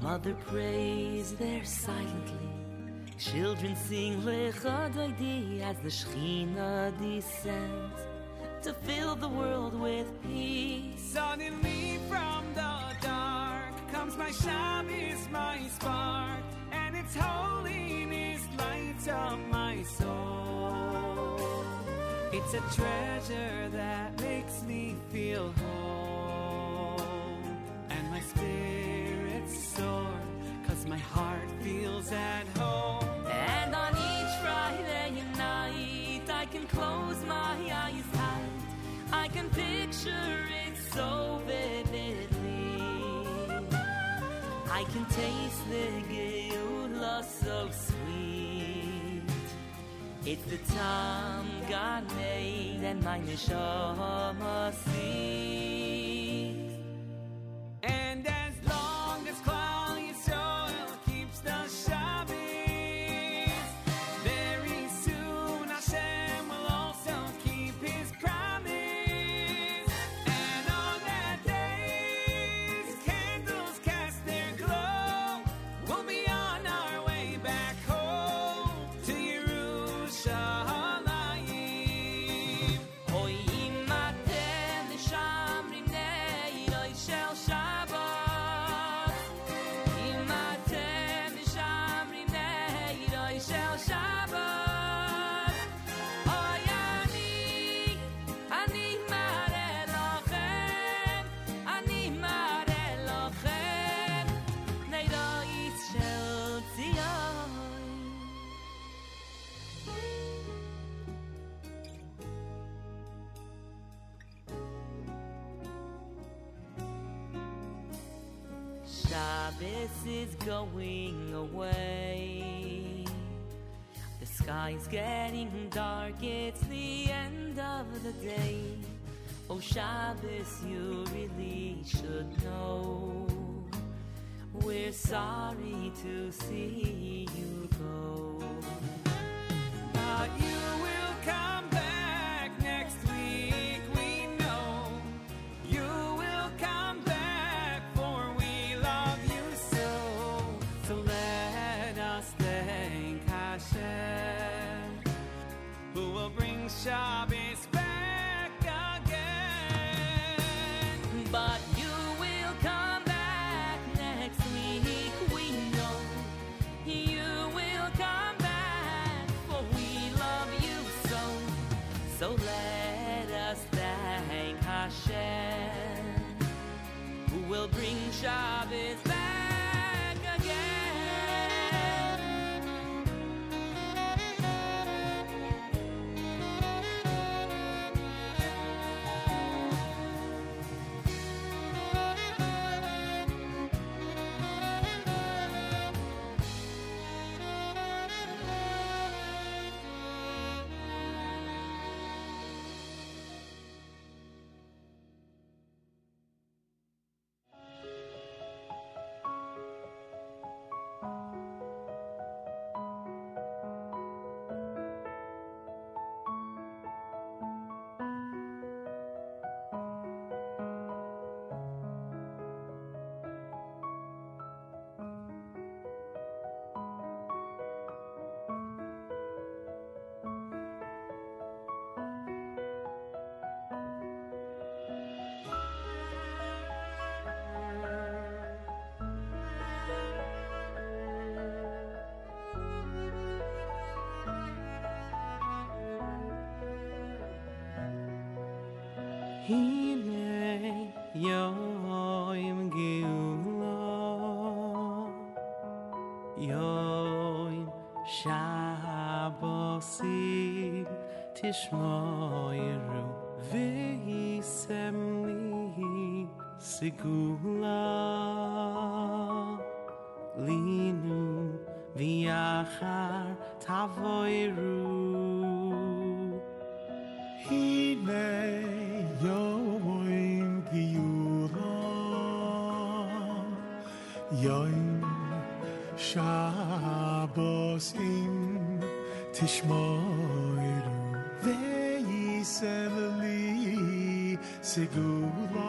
Mother prays there silently. Children sing Lecha Doidi as the Shechina descends to fill the world with peace. Suddenly from the dark comes my Shabbos, my spark, and its holiness lights up my soul. It's a treasure that makes me feel whole, and my spirits soar, cause my heart feels at home. And on each Friday night, I can close my eyes tight. I can picture it so vividly. I can taste the geula so sweet. It's the time God made and my neshama sees. And This is going away. The sky's getting dark, it's the end of the day. Oh, Shabbos, you really should know. We're sorry to see you go. But you Shine. Avoiru. Hine yoin giulam, yoin Shabbos im tishmoiru, ve'yisel li segula.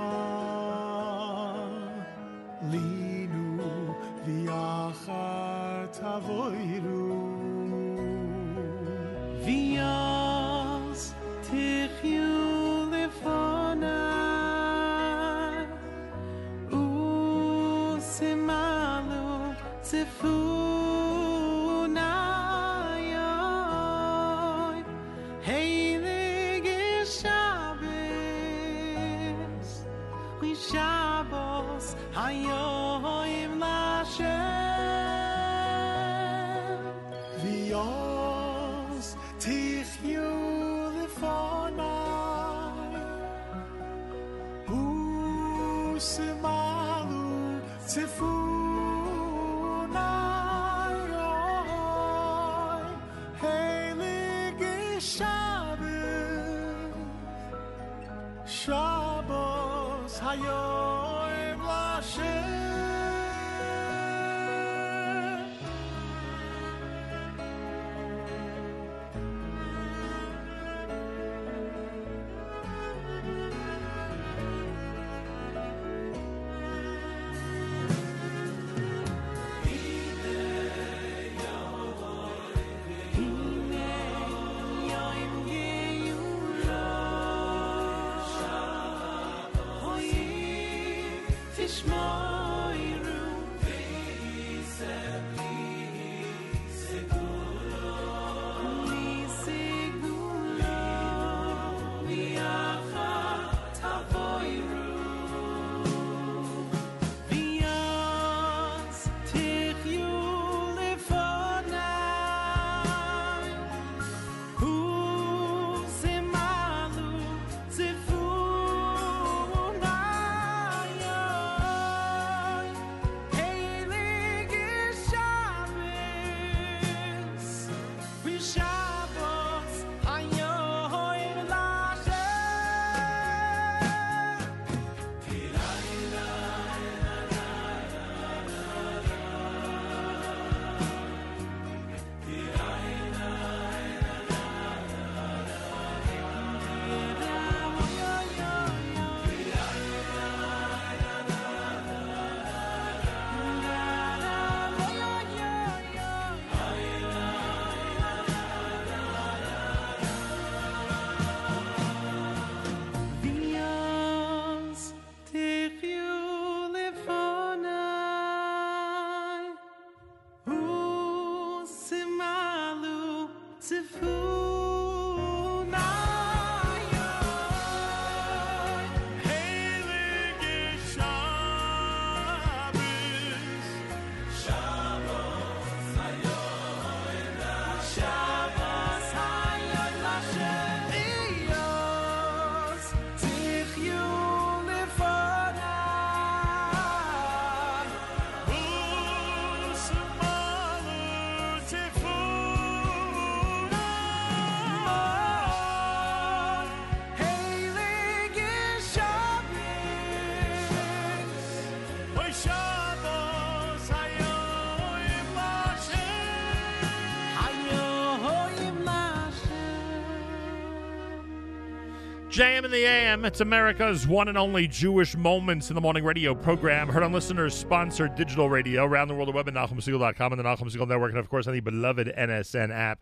JM in the AM. It's America's one and only Jewish Moments in the Morning radio program. Heard on listeners sponsored digital radio around the world, the web at NachumSegal.com and the Nachum Segal Network, and of course on the beloved NSN app.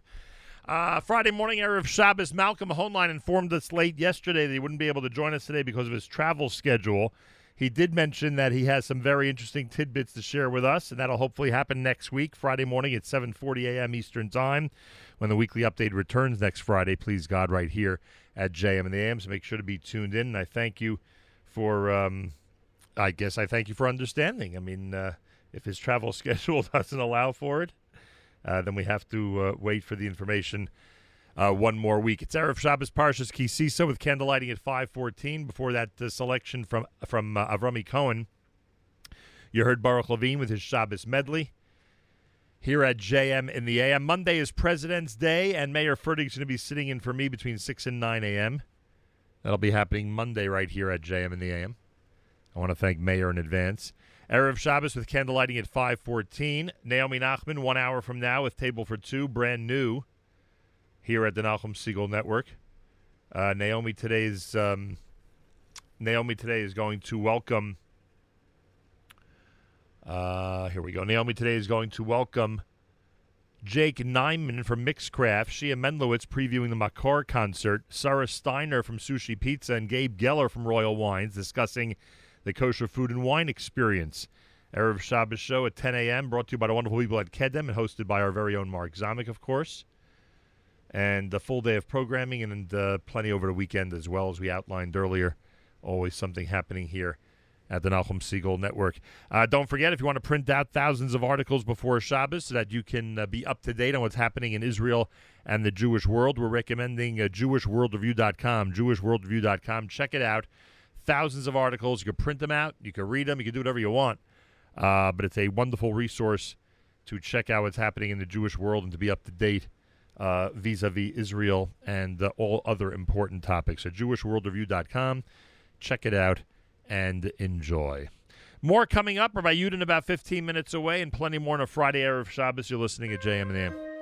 Uh, Friday morning, Erev Shabbos, Malcolm Hoenlein informed us late yesterday that he wouldn't be able to join us today because of his travel schedule. He did mention that he has some very interesting tidbits to share with us, and that'll hopefully happen next week, Friday morning at 7:40 a.m. Eastern Time, when the weekly update returns next Friday. Please God, right here at JM and the AM. So make sure to be tuned in. And I thank you for, um, I guess I thank you for understanding. I mean, uh, if his travel schedule doesn't allow for it, uh, then we have to uh, wait for the information uh, one more week. It's Erev Shabbos Parshas Ki Sisa with candlelighting at 514. Before that uh, selection from from uh, Avrami Cohen, you heard Baruch Levine with his Shabbos medley. Here at JM in the AM. Monday is President's Day, and Meir Fertig's going to be sitting in for me between 6 and 9 a.m. That'll be happening Monday right here at JM in the AM. I want to thank Meir in advance. Erev Shabbos with candlelighting at 514. Naomi Nachman, one hour from now with Table for Two, brand new here at the Nachum Segal Network. Uh, Naomi today's um, Naomi today is going to welcome. Uh, here we go. Naomi today is going to welcome Jake Nyman from Mixcraft, Shia Mendlowitz previewing the Makor concert, Sarah Steiner from Sushi Pizza, and Gabe Geller from Royal Wines discussing the kosher food and wine experience. Erev Shabbos show at 10 a.m. brought to you by the wonderful people at Kedem and hosted by our very own Mark Zamek, of course. And a full day of programming and uh, plenty over the weekend as well, as we outlined earlier. Always something happening here at the Nachum Segal Network. Uh, don't forget, if you want to print out thousands of articles before Shabbos so that you can uh, be up to date on what's happening in Israel and the Jewish world, we're recommending uh, JewishWorldReview.com. JewishWorldReview.com. Check it out. Thousands of articles. You can print them out. You can read them. You can do whatever you want. Uh, but it's a wonderful resource to check out what's happening in the Jewish world and to be up to date uh, vis-a-vis Israel and uh, all other important topics. At JewishWorldReview.com. Check it out and enjoy. More coming up. Rabbi Yudin about 15 minutes away, and plenty more on a Friday Erev Shabbos. You're listening at JM and AM.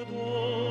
adore.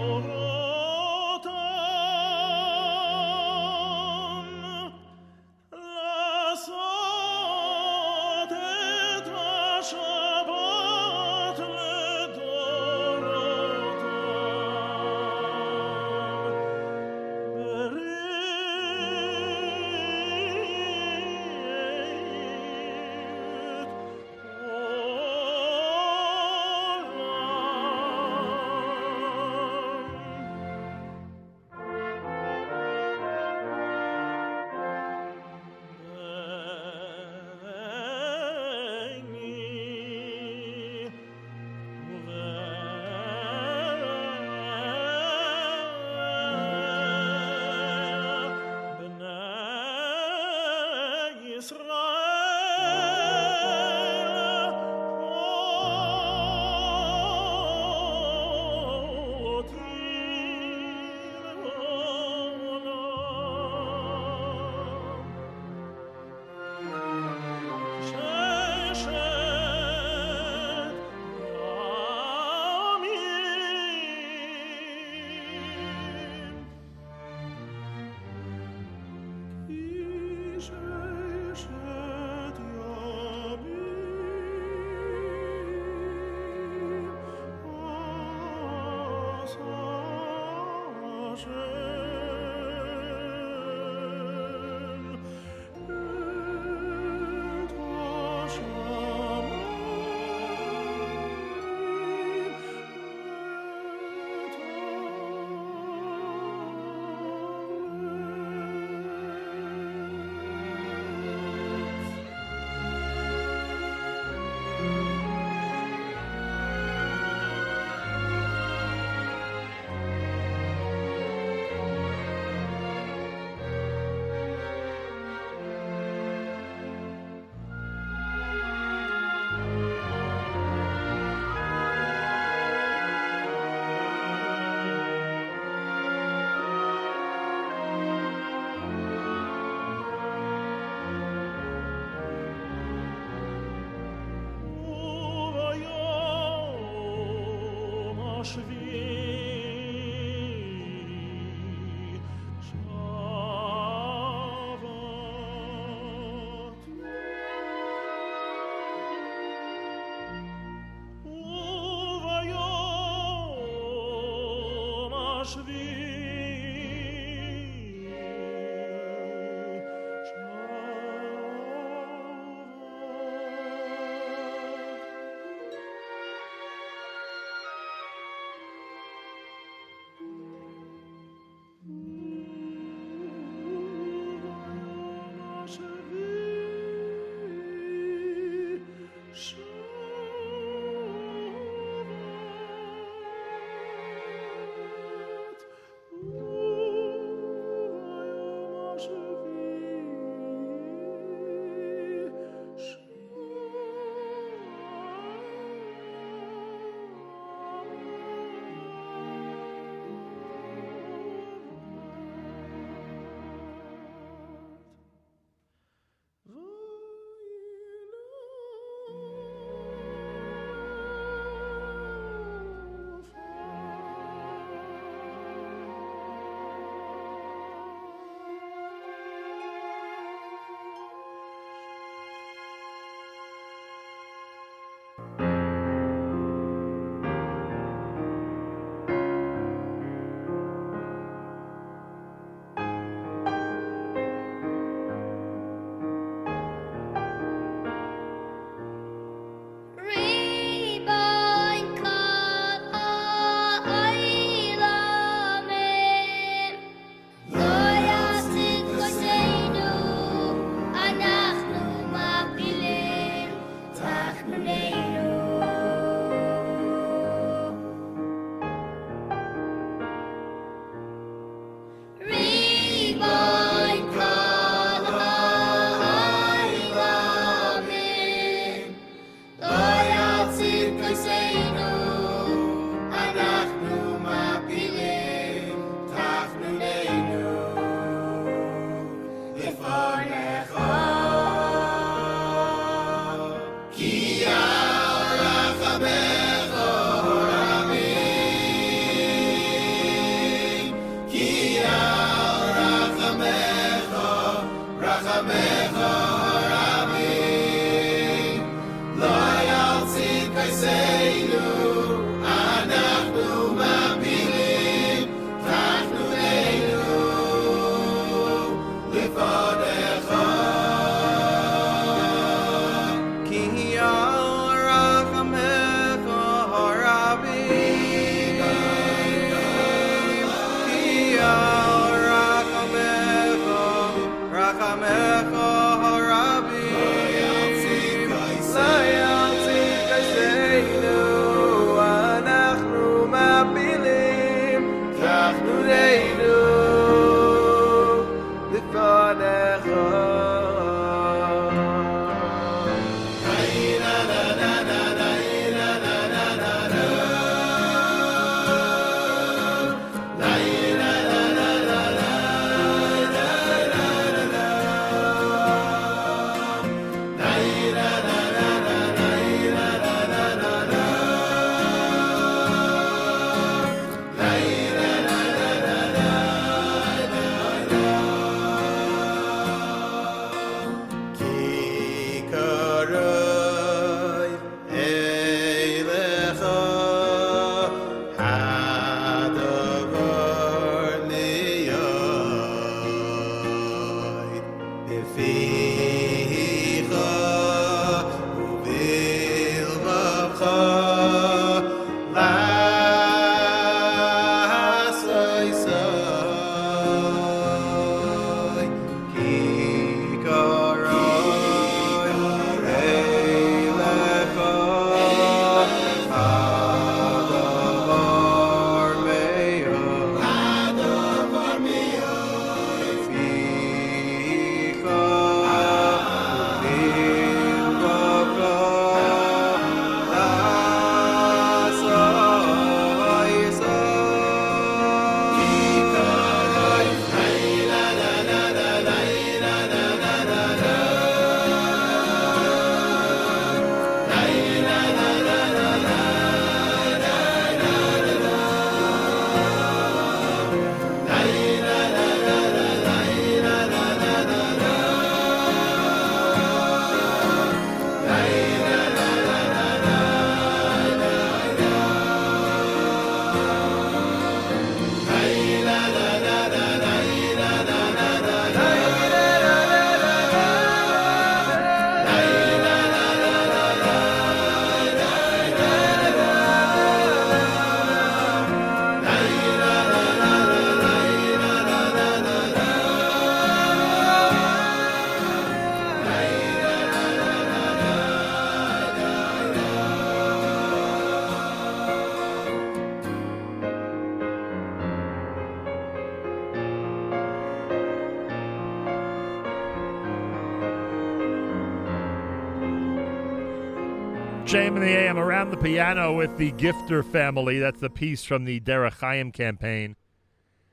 In the AM around the piano with the Gifter family. That's the piece from the Derech Chaim campaign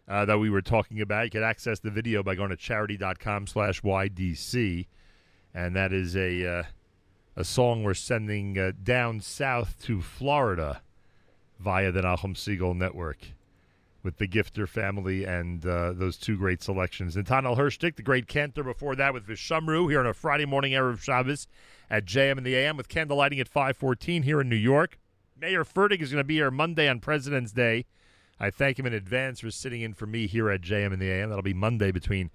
uh, that we were talking about. You can access the video by going to charidy.com slash YDC. And that is a, uh, a song we're sending uh, down south to Florida via the Nachum Segal Network with the Gifter family and uh, those two great selections. And Nathaniel Hershtik, the great cantor before that with Vishamru here on a Friday morning Erev Shabbos at JM in the AM with candlelighting at 514 here in New York. Meir Fertig is going to be here Monday on President's Day. I thank him in advance for sitting in for me here at JM in the AM. That'll be Monday between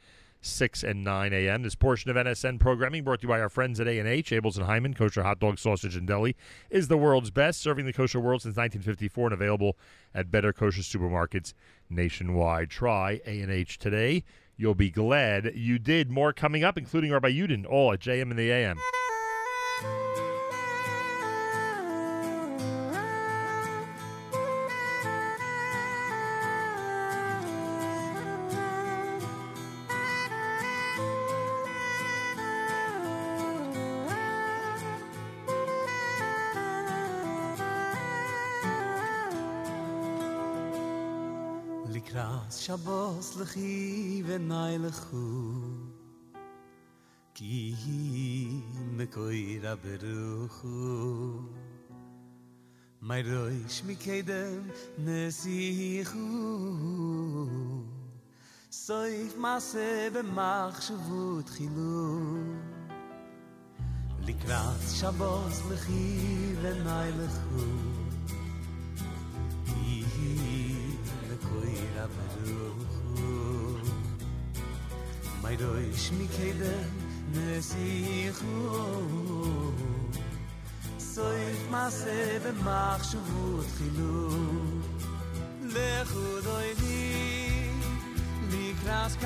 6 and 9 a.m. This portion of NSN programming brought to you by our friends at A&H, Abeles and Heymann, kosher hot dog, sausage, and deli, is the world's best, serving the kosher world since 1954 and available at better kosher supermarkets nationwide. Try A&H today. You'll be glad you did. More coming up, including Rabbi Yudin, all at JM in the AM. שבוס לכי ונאי לכו כי מקוירה ברוחו מי רויש מקדם נסיכו סויף מעשה במחשבות חילו לקראת שבוס לכי וניילכו יהי לקוי רברוכו מי רויש מקדם נסיכו סויף מעשה ומחשבות חילוק לכו דוידי לקראת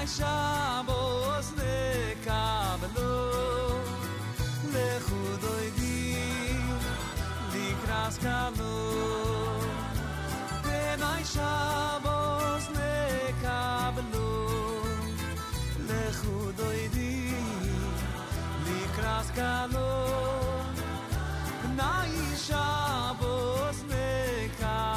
קלות ונאי שבוס נקבלו לכו דוידי לקראת קלות ונאי שבוס נקבלו לכו דוידי לקראת קלות ונאי שבוס נקבלו לכו דוידי לקראת קלות ונאי שבוס נקבלו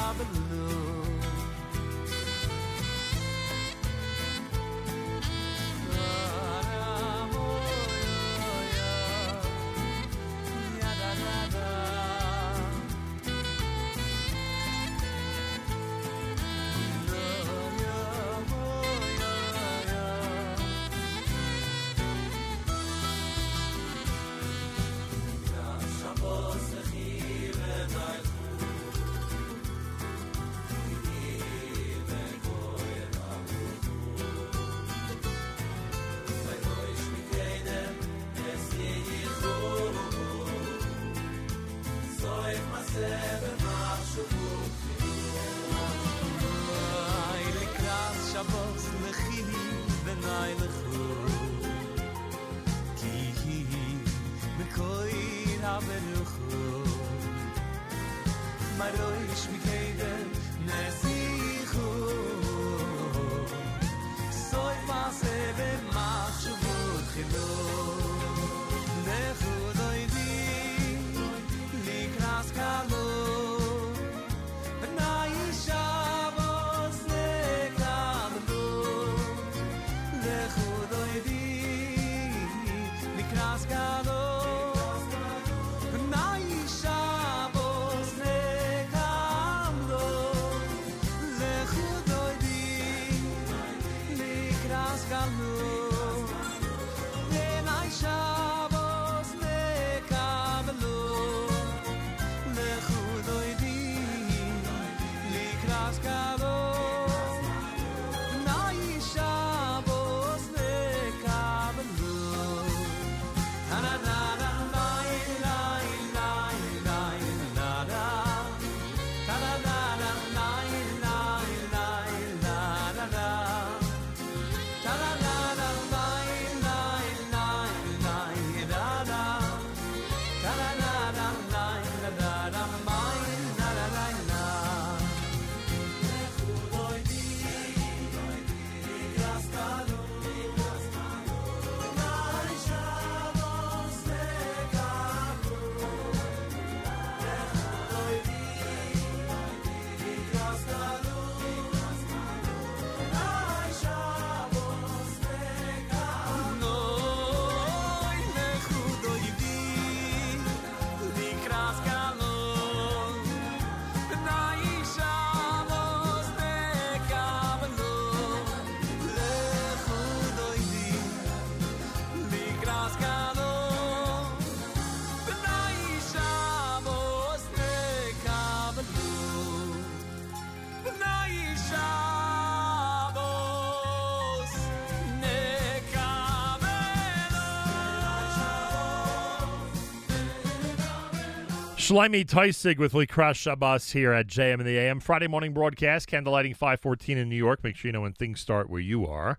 Shlomi Teisig with Likras Shabbos here at JM in the AM. Friday morning broadcast, candlelighting 514 in New York. Make sure you know when things start where you are.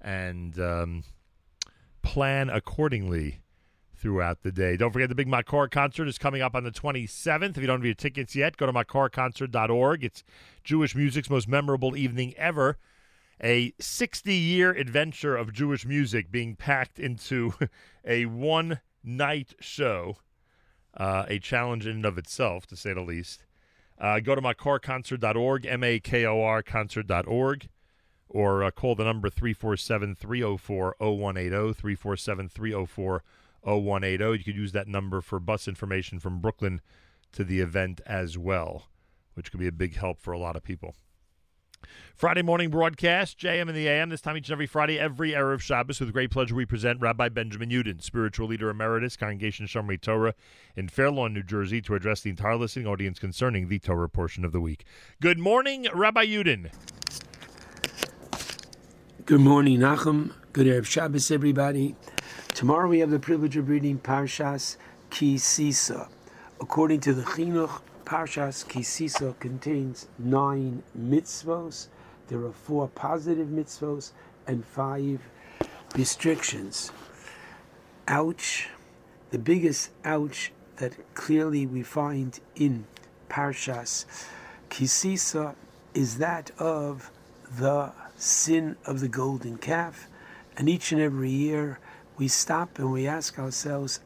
And um, plan accordingly throughout the day. Don't forget the big Makor concert is coming up on the 27th. If you don't have your tickets yet, go to makorconcert.org. It's Jewish music's most memorable evening ever. A 60 year adventure of Jewish music being packed into a one night show. Uh, a challenge in and of itself, to say the least. Uh, go to makorconcert.org, M A K O R concert.org, or uh, call the number 347 304 0180, 347 304 0180. You could use that number for bus information from Brooklyn to the event as well, which could be a big help for a lot of people. Friday morning broadcast, JM in the AM, this time each and every Friday, every hour of Shabbos. With great pleasure, we present Rabbi Benjamin Yudin, spiritual leader emeritus, Congregation Shomrei Torah in Fair Lawn, New Jersey, to address the entire listening audience concerning the Torah portion of the week. Good morning, Rabbi Yudin. Good morning, Nachum. Good Erev Shabbos, everybody. Tomorrow we have the privilege of reading Parshas Ki Sisa. According to the Chinuch, Parshas Ki Sisa contains nine mitzvos. There are four positive mitzvos and five restrictions. Ouch. The biggest ouch that clearly we find in Parshas Ki Sisa is that of the sin of the golden calf. And each and every year we stop and we ask ourselves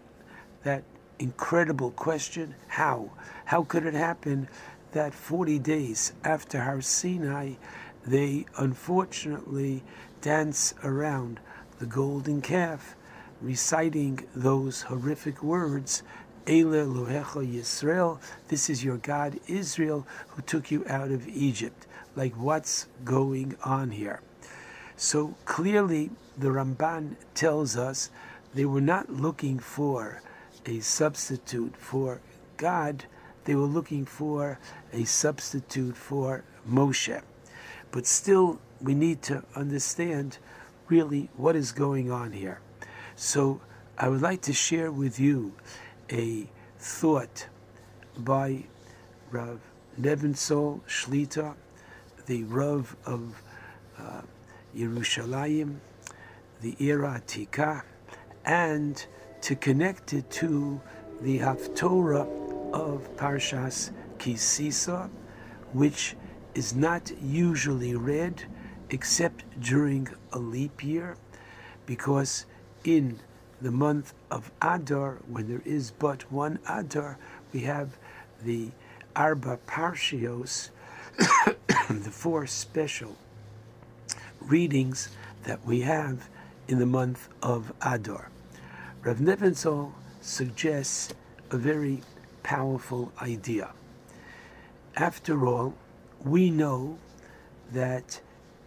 that incredible question how? How could it happen that 40 days after Har Sinai, they unfortunately dance around the golden calf, reciting those horrific words? Ele Elohecha Yisrael, this is your God Israel who took you out of Egypt. Like, what's going on here? So clearly, the Ramban tells us they were not looking for a substitute for God, they were looking for a substitute for Moshe. But still, we need to understand really what is going on here. So, I would like to share with you a thought by Rav Nebenzahl Shlita, the Rav of uh, Yerushalayim, the Era Tika, and to connect it to the Haftorah of Parshas Ki Sisa, which is not usually read except during a leap year, because in the month of Adar, when there is but one Adar, we have the Arba Parshios, the four special readings that we have in the month of Adar. Rav Nebenzahl suggests a very powerful idea. After all, we know that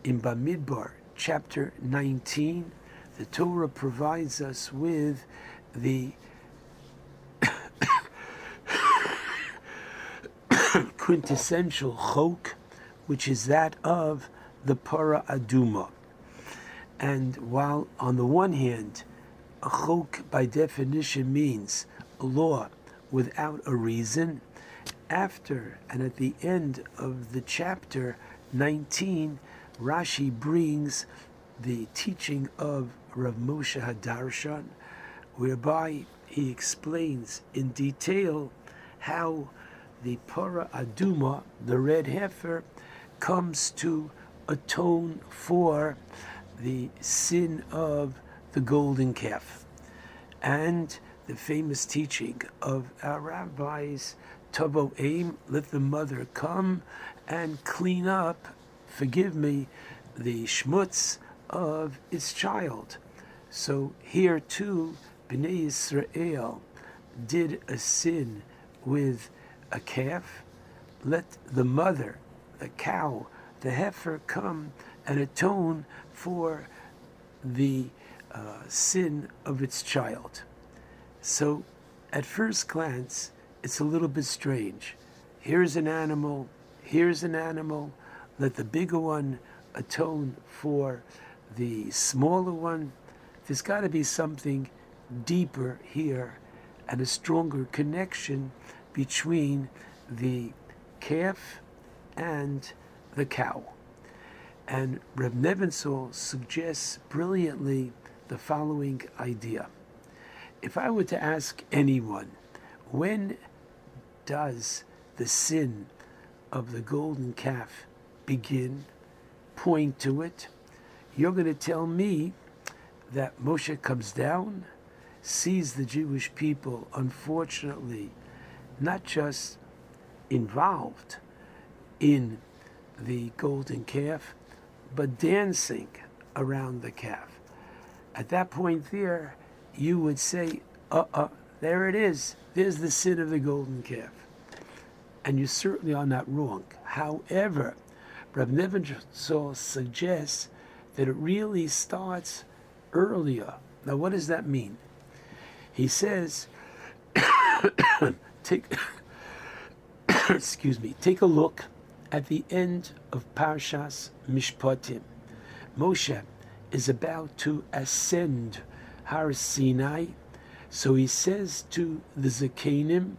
in Bamidbar, chapter 19, the Torah provides us with the quintessential chok, which is that of the para aduma. And while on the one hand, a chok by definition means law without a reason, after and at the end of the chapter 19, Rashi brings the teaching of Rav Moshe Hadarshan, whereby he explains in detail how the para aduma, the red heifer, comes to atone for the sin of the golden calf. And the famous teaching of our rabbis, Tavo Aim, let the mother come and clean up, forgive me, the schmutz of its child. So here too, Bnei Israel did a sin with a calf. Let the mother, the cow, the heifer come and atone for the uh, sin of its child. So, at first glance, it's a little bit strange. Here's an animal, here's an animal, let the bigger one atone for the smaller one. There's got to be something deeper here and a stronger connection between the calf and the cow. And Reb Nebenzahl suggests brilliantly the following idea. If I were to ask anyone, when does the sin of the golden calf begin? Point to it. You're going to tell me that Moshe comes down, sees the Jewish people, unfortunately, not just involved in the golden calf, but dancing around the calf. At that point, there, you would say, uh uh, there it is. There's the sin of the golden calf. And you certainly are not wrong. However, Reb Nebenzahl suggests that it really starts earlier. Now, what does that mean? He says, take, excuse me, take a look at the end of Parshas Mishpatim. Moshe is about to ascend Har Sinai, so he says to the Zakenim,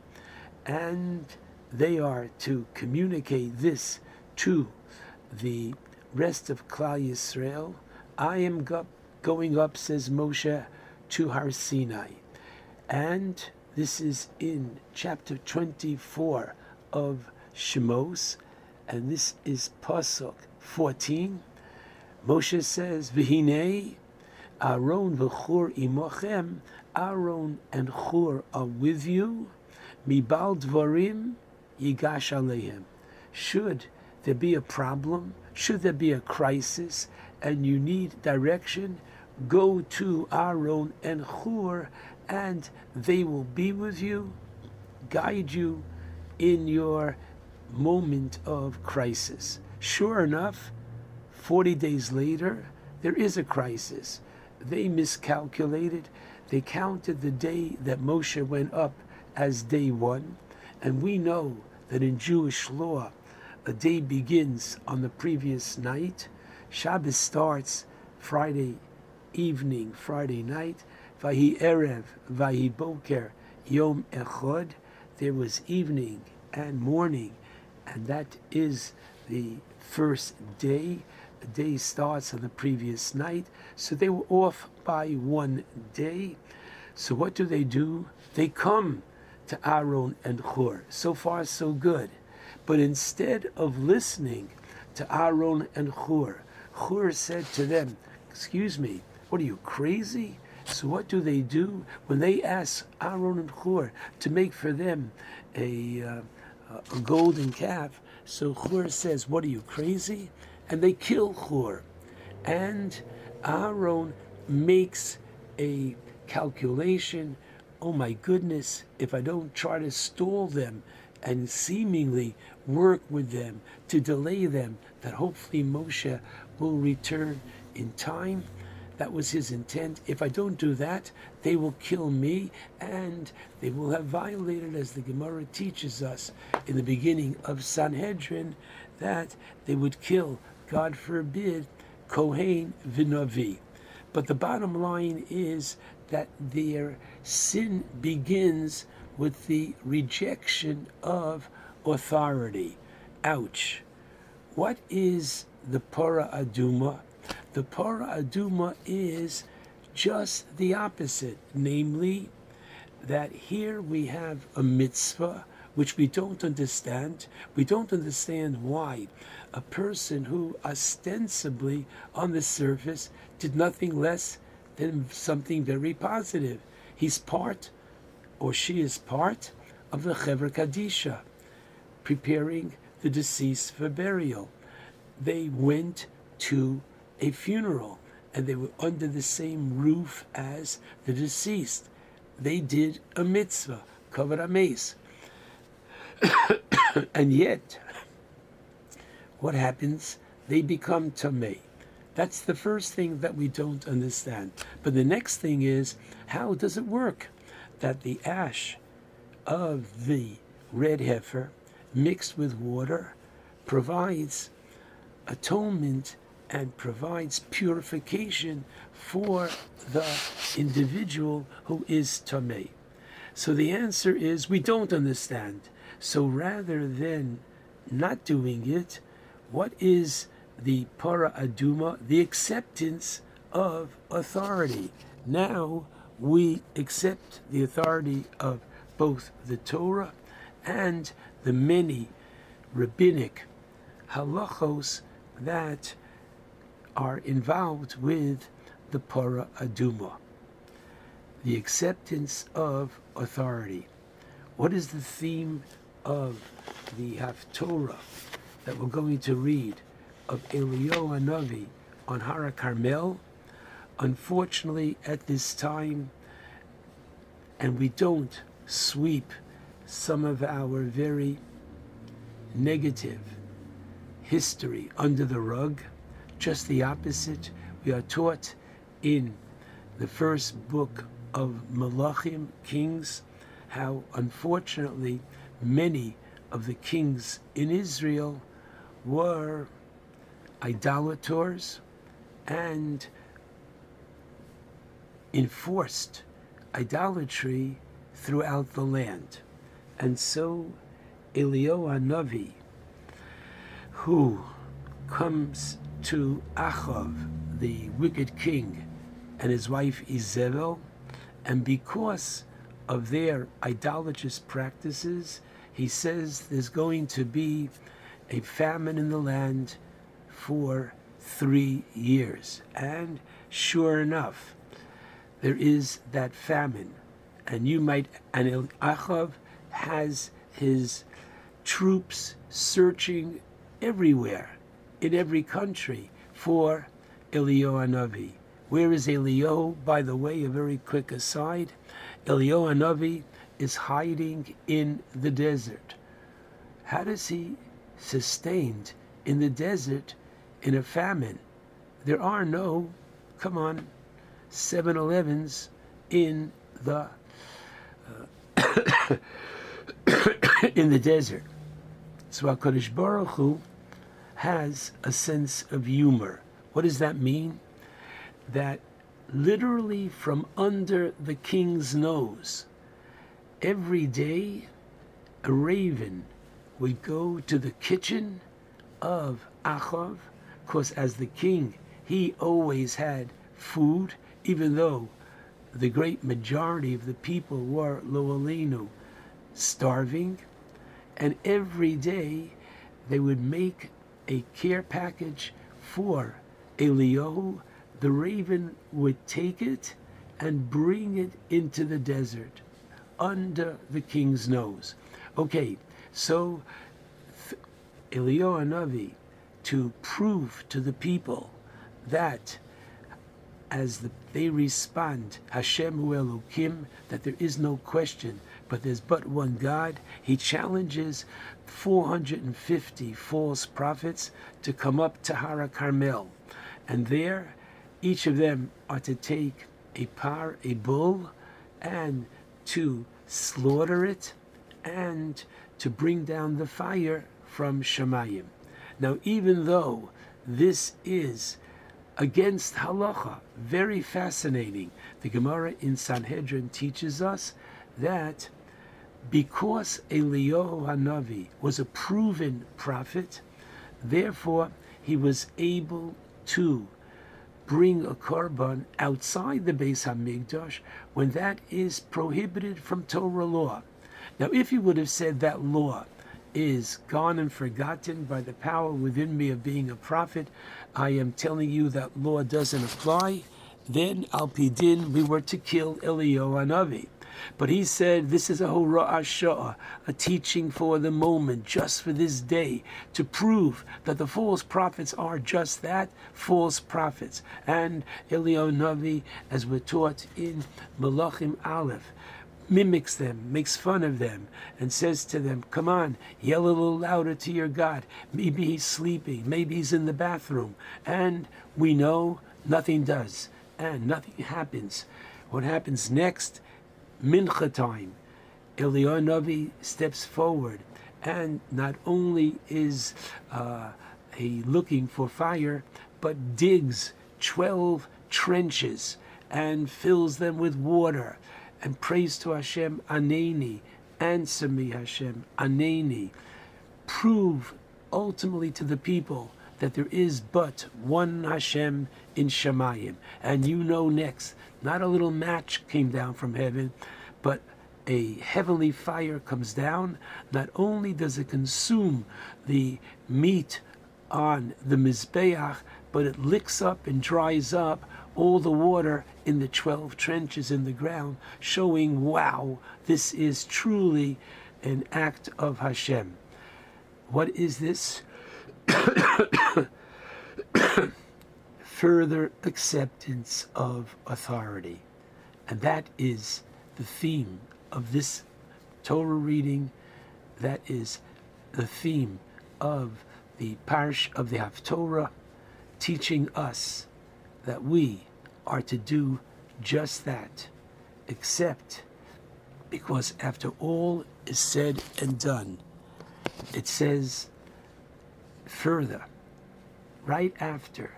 and they are to communicate this to the rest of Klal Yisrael. I am go- going up, says Moshe, to Har Sinai. And this is in chapter 24 of Shemos, and this is Pasuk 14. Moshe says, V'hinei Aaron v'chur imochem, Aaron and Chur are with you, mibal dvarim yigash aleim. Should there be a problem, should there be a crisis, and you need direction, go to Aaron and Chur, and they will be with you, guide you in your moment of crisis. Sure enough, 40 days later, there is a crisis. They miscalculated. They counted the day that Moshe went up as day one. And we know that in Jewish law, a day begins on the previous night. Shabbos starts Friday evening, Friday night. Vahi Erev, Vahi Boker, Yom Echod. There was evening and morning, and that is the first day. Day starts on the previous night, so they were off by one day. So what do they do? They come to Aaron and Hur. So far, so good. But instead of listening to Aaron and Hur, Hur said to them, Excuse me, what are you, crazy? So what do they do when they ask Aaron and Hur to make for them a, uh, a golden calf? So Hur says, What are you, crazy? And they kill Hur. And Aaron makes a calculation oh my goodness, if I don't try to stall them and seemingly work with them to delay them, that hopefully Moshe will return in time. That was his intent. If I don't do that, they will kill me and they will have violated, as the Gemara teaches us in the beginning of Sanhedrin, that they would kill, God forbid, Kohen Vinavi. But the bottom line is that their sin begins with the rejection of authority. Ouch. What is the Para Aduma? The Para Aduma is just the opposite, namely, that here we have a mitzvah which we don't understand. We don't understand why a person who ostensibly on the surface did nothing less than something very positive. He's part, or she is part, of the Chevra Kadisha, preparing the deceased for burial. They went to a funeral and they were under the same roof as the deceased. They did a mitzvah, kavod hameis. and yet, what happens? They become tamei. That's the first thing that we don't understand. But the next thing is, how does it work that the ash of the red heifer mixed with water provides atonement and provides purification for the individual who is tamei? So the answer is we don't understand. So rather than not doing it, what is the para aduma, the acceptance of authority? Now we accept the authority of both the Torah and the many rabbinic halachos that are involved with the para aduma, the acceptance of authority. What is the theme of the Haftorah that we're going to read of Eliyahu Hanavi on Hara Carmel? Unfortunately, at this time, and we don't sweep some of our very negative history under the rug. Just the opposite. We are taught in the first book of Malachim, Kings, how unfortunately many of the kings in Israel were idolators and enforced idolatry throughout the land. And so Eliyahu Navi, who comes to Achav, the wicked king, and his wife Izebel, and because of their idolatrous practices, he says there's going to be a famine in the land for three years. And sure enough, there is that famine. And you might, and Achav has his troops searching everywhere, in every country, for Eliyahu Navi. Where is Eliyahu? By the way, a very quick aside Eliyahu Navi is hiding in the desert. How does he sustained in the desert in a famine? There are no, come on, 7 Elevens in the uh, in the desert. So HaKadosh Baruch Hu has a sense of humor. What does that mean? That literally from under the king's nose, every day a raven would go to the kitchen of Achav, because as the king, he always had food, even though the great majority of the people were Lo Aleinu, starving, and every day they would make a care package for Eliyahu. The raven would take it and bring it into the desert under the king's nose. Okay, so Eliyahu Navi to prove to the people that as the, they respond, Hashem hu Elokim, that there is no question, but there's but one God. He challenges 450 false prophets to come up to Hara Carmel, and there, each of them are to take a par, a bull, and to slaughter it, and to bring down the fire from Shemayim. Now, even though this is against halacha, very fascinating, the Gemara in Sanhedrin teaches us that because Eliyahu Hanavi was a proven prophet, therefore he was able to bring a korban outside the Beis Hamikdash when that is prohibited from Torah law. Now, if he would have said that law is gone and forgotten by the power within me of being a prophet, I am telling you that law doesn't apply, then al pidin we were to kill Eliyahu Hanavi. But he said this is a hora'ah sha'ah, a teaching for the moment, just for this day, to prove that the false prophets are just that, false prophets. And Eliyahu Navi, as we're taught in Malachim Aleph, mimics them, makes fun of them, and says to them, Come on, yell a little louder to your God. Maybe he's sleeping, maybe he's in the bathroom. And we know nothing does, and nothing happens. What happens next? Mincha time. Eliyahu Navi steps forward, and not only is uh, he looking for fire, but digs 12 trenches and fills them with water and prays to Hashem, Aneni, answer me, Hashem, Aneni. Prove ultimately to the people that there is but one Hashem in Shemayim. And you know next, not a little match came down from heaven, but a heavenly fire comes down. Not only does it consume the meat on the Mizbeach, but it licks up and dries up all the water in the 12 trenches in the ground, showing, wow, this is truly an act of Hashem. What is this? Further acceptance of authority. And that is the theme of this Torah reading that is the theme of the parish of the Haftorah, teaching us that we are to do just that, except because after all is said and done, it says further, right after,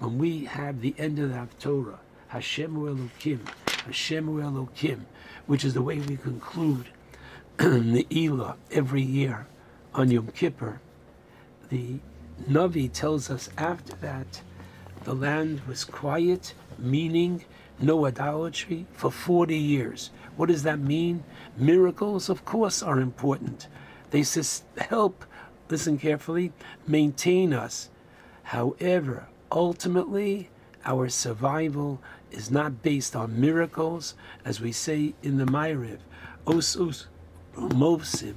when we have the end of the Haftorah, Hashem Elokim, Hashem Elokim, which is the way we conclude the Elah every year on Yom Kippur, the Navi tells us after that the land was quiet, meaning no idolatry for 40 years. What does that mean? Miracles, of course, are important. They help, listen carefully, maintain us. However, ultimately, our survival is not based on miracles, as we say in the Ma'ariv. Os us movsim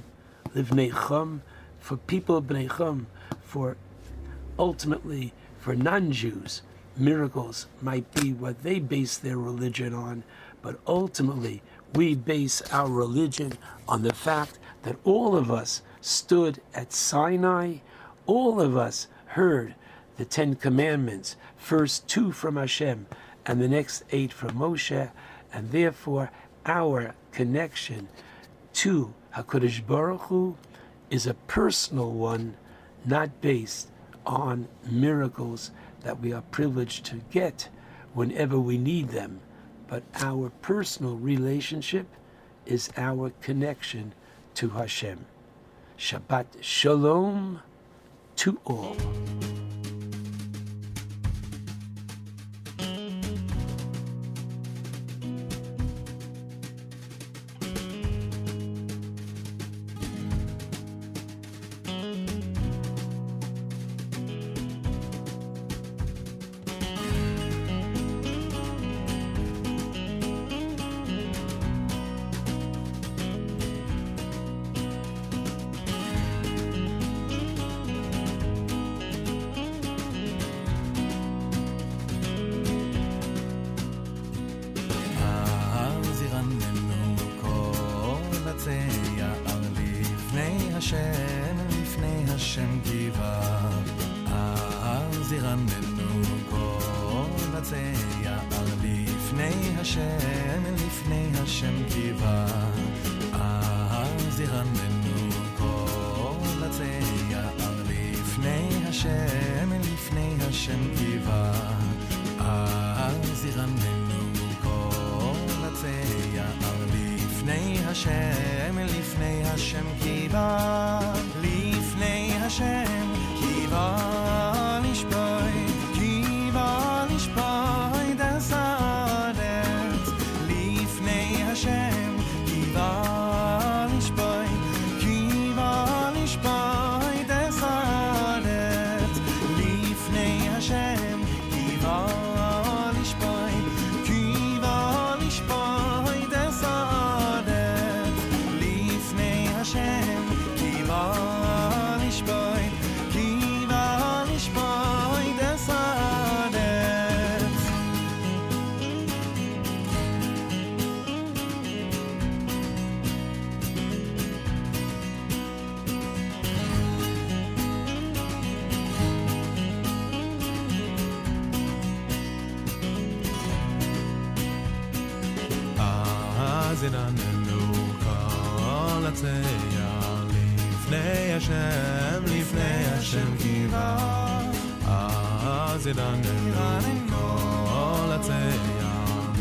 livnei for people of for ultimately for non-Jews, miracles might be what they base their religion on, but ultimately we base our religion on the fact that all of us stood at Sinai, all of us heard the Ten Commandments, first two from Hashem and the next eight from Moshe, and therefore our connection to HaKadosh Baruch Hu is a personal one, not based on miracles that we are privileged to get whenever we need them, but our personal relationship is our connection to Hashem. Shabbat Shalom to all. לפני השם, לפני השם קיבה. אז ירננו כל עצי יער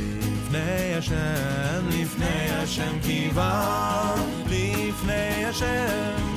לפני השם, לפני השם קיבה. לפני השם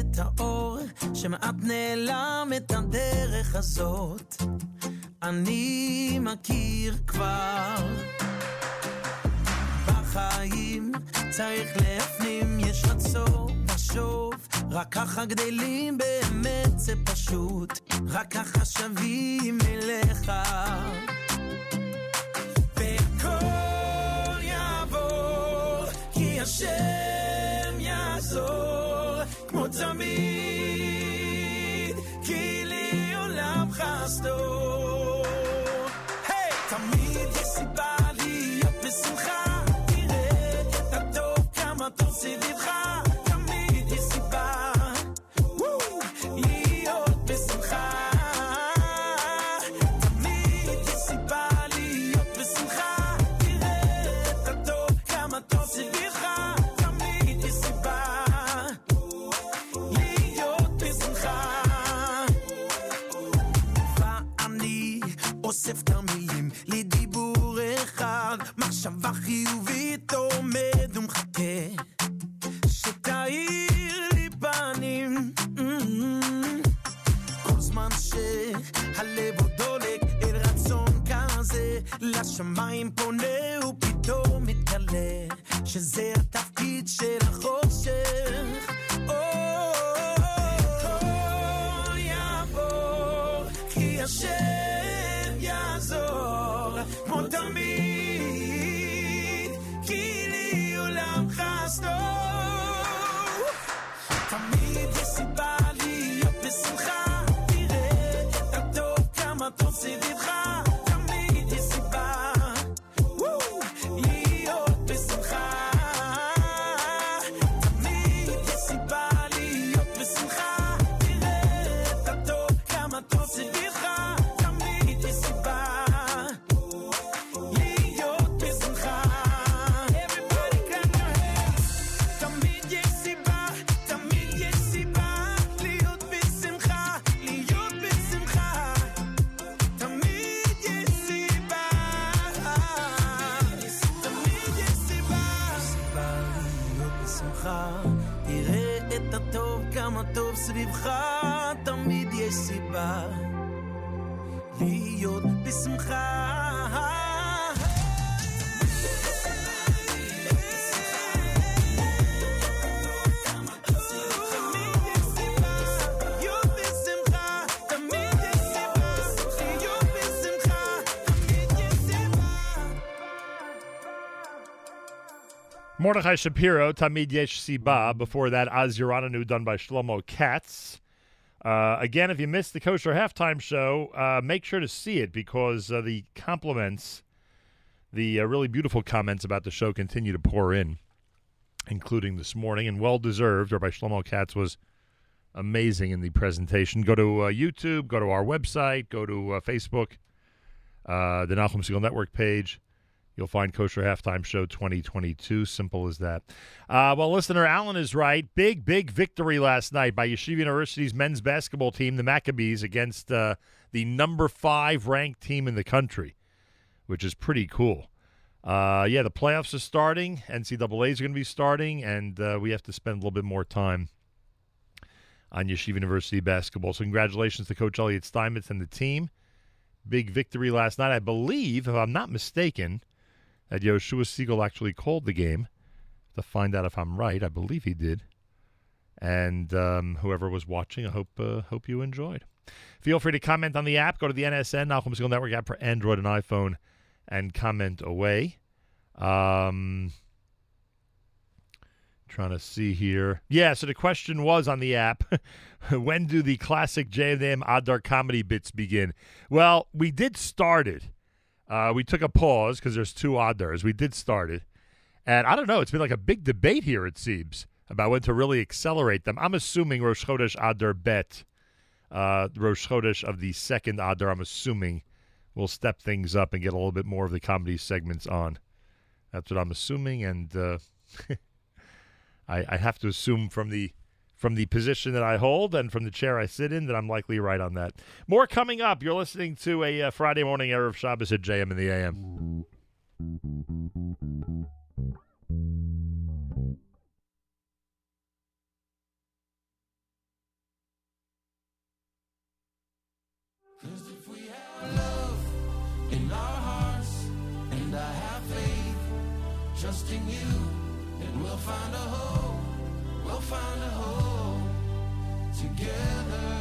את האור שמעט נעלם את הדרך הזאת. אני מכיר כבר. בחיים צריך להפנים, יש רצון לחשוב, רק ככה גדלים באמת זה פשוט, רק ככה שווים אליך. והכל יעבור, כי השם כמו תמיד, כי לי עולם חסדו. היי! תמיד יש סיבה להיות בשמחה, תראה את הטוב, כמה טוב סביבך, לשמיים פונה ופתאום מתגלה, שזה התפקיד של Mordechai Shapiro, Tamid Yesh Siba. Before that, Az Yorananu, done by Shlomo Katz. Uh, again, if you missed the kosher halftime show, uh, make sure to see it because uh, the compliments, the uh, really beautiful comments about the show continue to pour in, including this morning, and well deserved. Rabbi Shlomo Katz was amazing in the presentation. Go to uh, YouTube, go to our website, go to uh, Facebook, the Nachum Segal Network page. You'll find Kosher Halftime Show 2022. Simple as that. Uh, well, listener Allen is right. Big, big victory last night by Yeshiva University's men's basketball team, the Maccabees, against uh, the number five ranked team in the country, which is pretty cool. Uh, yeah, the playoffs are starting. NCAA is going to be starting, and uh, we have to spend a little bit more time on Yeshiva University basketball. So, congratulations to Coach Elliot Steinmetz and the team. Big victory last night. I believe, if I'm not mistaken, that Yoshua Segal actually called the game. To find out if I'm right, I believe he did. And um, whoever was watching, I hope uh, hope you enjoyed. Feel free to comment on the app. Go to the NSN Nachum Segal Network app for Android and iPhone, and comment away. Um, trying to see here. Yeah, so the question was on the app when do the classic JM Adar comedy bits begin? Well, we did start it. Uh, we took a pause because there's two Adars. We did start it. And I don't know, it's been like a big debate here, it seems, about when to really accelerate them. I'm assuming Rosh Chodesh Adar Bet, uh, Rosh Chodesh of the second Adar, I'm assuming, will step things up and get a little bit more of the comedy segments on. That's what I'm assuming, and uh, I, I have to assume from the from the position that I hold and from the chair I sit in that I'm likely right on that. More coming up. You're listening to a uh, Friday morning Erev Shabbos at JM in the AM. And trusting you, then we'll find a. We'll find a together.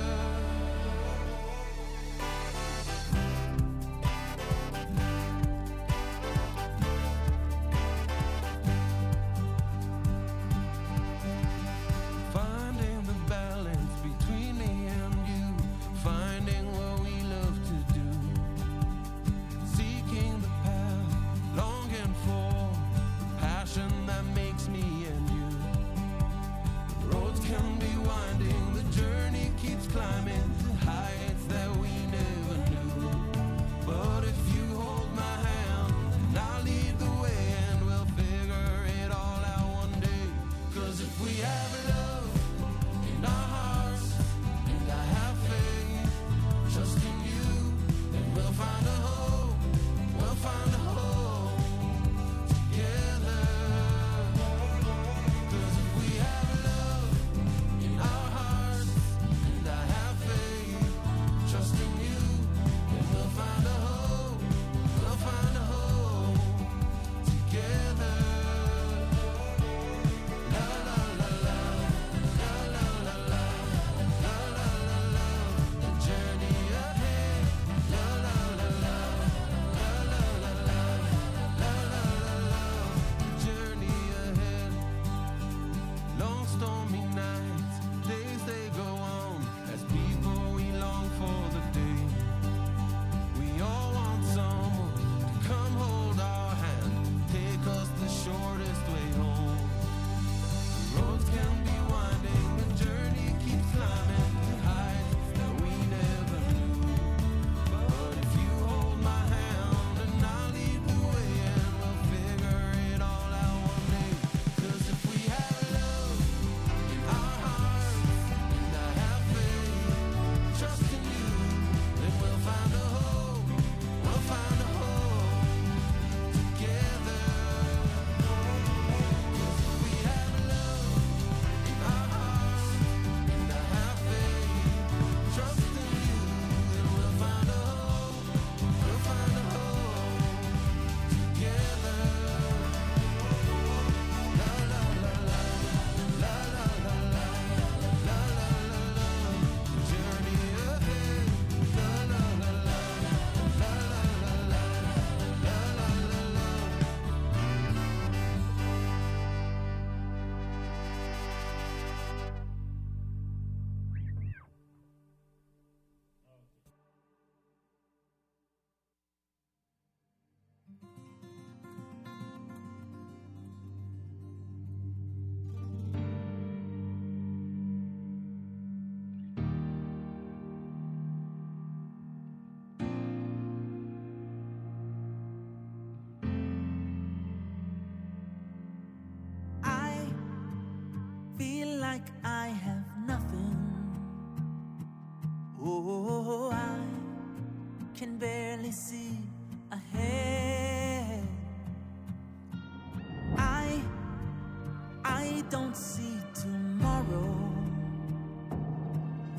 Don't see tomorrow.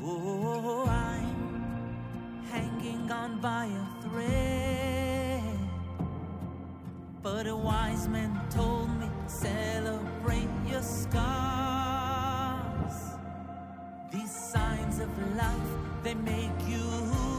Oh, I'm hanging on by a thread. But a wise man told me, celebrate your scars. These signs of life, they make you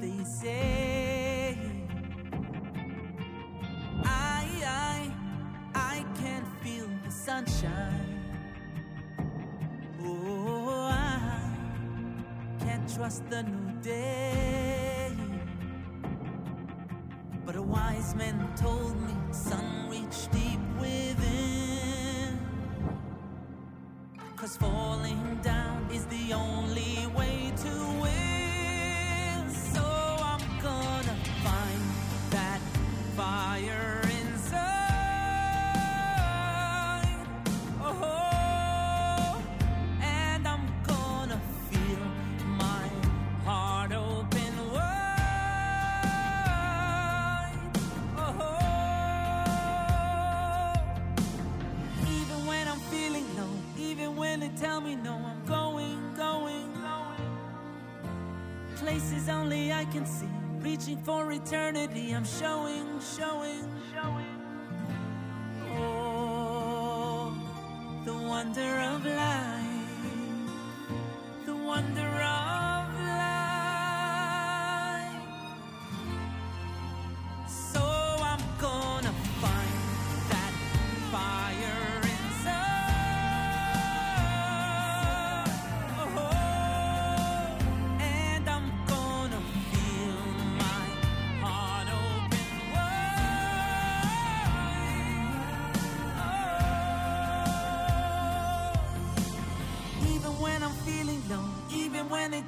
they say. I, I, I can feel the sunshine. Oh, I can't trust the new day. But a wise man told me, son, for eternity. I'm showing, showing.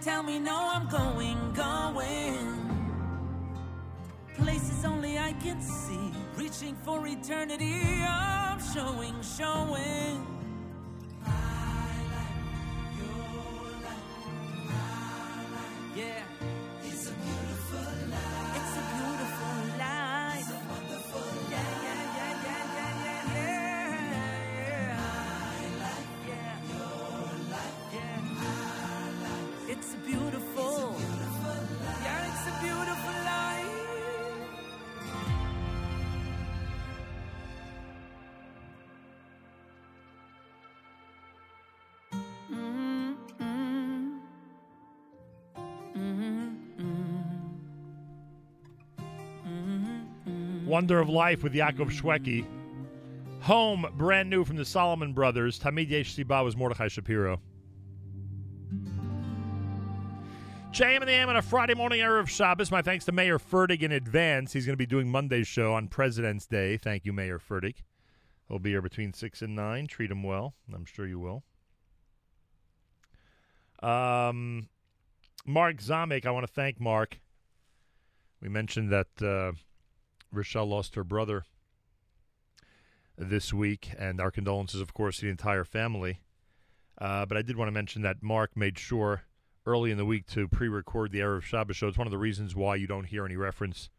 Tell me no, I'm going, going places only I can see. Reaching for eternity, I'm showing, showing. Wonder of Life with Yaakov Shweki. Home, brand new from the Solomon Brothers. Tamid Yesh was Mordechai Shapiro. JM and the AM on a Friday morning era of Shabbos. My thanks to Meir Fertig in advance. He's going to be doing Monday's show on President's Day. Thank you, Meir Fertig. He'll be here between 6 and 9. Treat him well. I'm sure you will. Um, Mark Zamek, I want to thank Mark. We mentioned that uh, Rochelle lost her brother this week, and our condolences, of course, to the entire family. Uh, but I did want to mention that Mark made sure early in the week to pre-record the Erev Shabbos show. It's one of the reasons why you don't hear any reference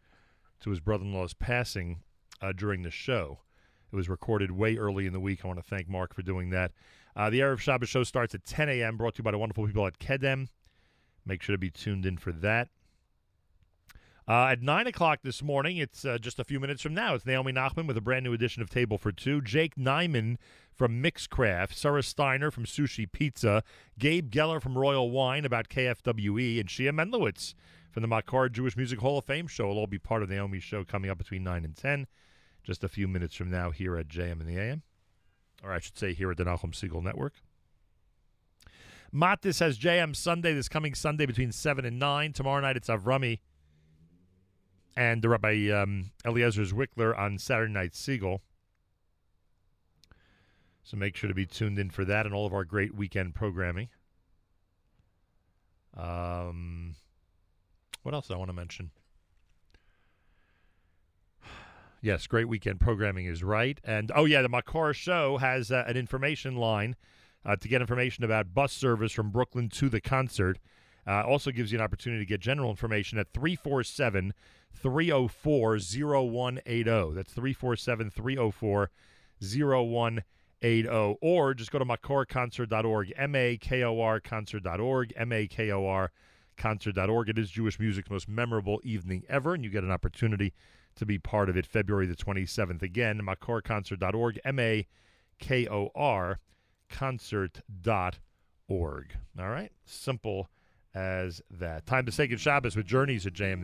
to his brother-in-law's passing uh, during the show. It was recorded way early in the week. I want to thank Mark for doing that. Uh, the Erev Shabbos show starts at 10 a.m., brought to you by the wonderful people at Kedem. Make sure to be tuned in for that. Uh, at 9 o'clock this morning, it's uh, just a few minutes from now. It's Naomi Nachman with a brand new edition of Table for Two. Jake Nyman from Mixcraft, Sarah Steiner from Sushi Pizza, Gabe Geller from Royal Wine about KFWE, and Shia Mendlowitz from the Makor Jewish Music Hall of Fame show. It'll all be part of Naomi's show coming up between 9 and 10, just a few minutes from now here at JM in the AM. Or I should say here at the Nachum Segal Network. Matis has JM Sunday this coming Sunday between 7 and 9. Tomorrow night it's Avrami and the Rabbi um, Eliezer Zwickler on Saturday Night Siegel. So make sure to be tuned in for that and all of our great weekend programming. Um, what else I want to mention? Yes, great weekend programming is right. And oh, yeah, the Makor show has uh, an information line uh, to get information about bus service from Brooklyn to the concert. Uh, also gives you an opportunity to get general information at 347 304 0180. That's 347 304 0180. Or just go to makorconcert.org, M A K O R concert.org, M A K O R concert.org. It is Jewish music's most memorable evening ever, and you get an opportunity to be part of it February the 27th. Again, makorconcert.org, M A K O R concert.org. All right? Simple as that. Time to say good Shabbos with Journeys at JM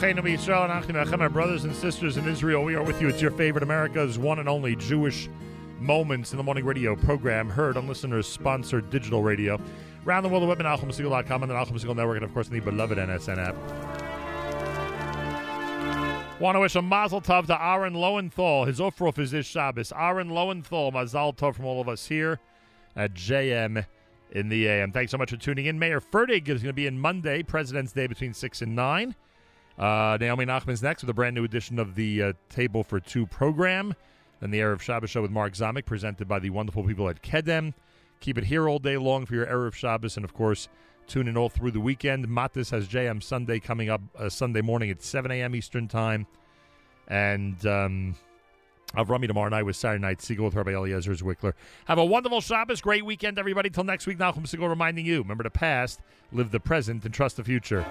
Achim brothers and sisters in Israel, we are with you. It's your favorite America's one and only Jewish Moments in the Morning radio program, heard on listeners sponsored digital radio. Around the world, the web at NachumSegal.com and the Nachum Segal Network, and of course, the beloved NSN app. Want to wish a mazel tov to Aaron Lowenthal. His ofruf is this Shabbos. Aaron Lowenthal, mazel tov from all of us here at JM in the AM. Thanks so much for tuning in. Meir Fertig is going to be in Monday, President's Day, between 6 and 9. Uh, Naomi Nachman's next with a brand new edition of the uh, Table for Two program. Then the Erev Shabbos show with Mark Zamek, presented by the wonderful people at Kedem. Keep it here all day long for your Erev Shabbos, and of course, tune in all through the weekend. Matis has JM Sunday coming up uh, Sunday morning at 7 a.m. Eastern Time. And um, Avrami tomorrow night with Saturday Night Segal with Rabbi Eliezer Zwickler. Have a wonderful Shabbos, great weekend, everybody. Till next week, Nachum Segal reminding you remember the past, live the present, and trust the future.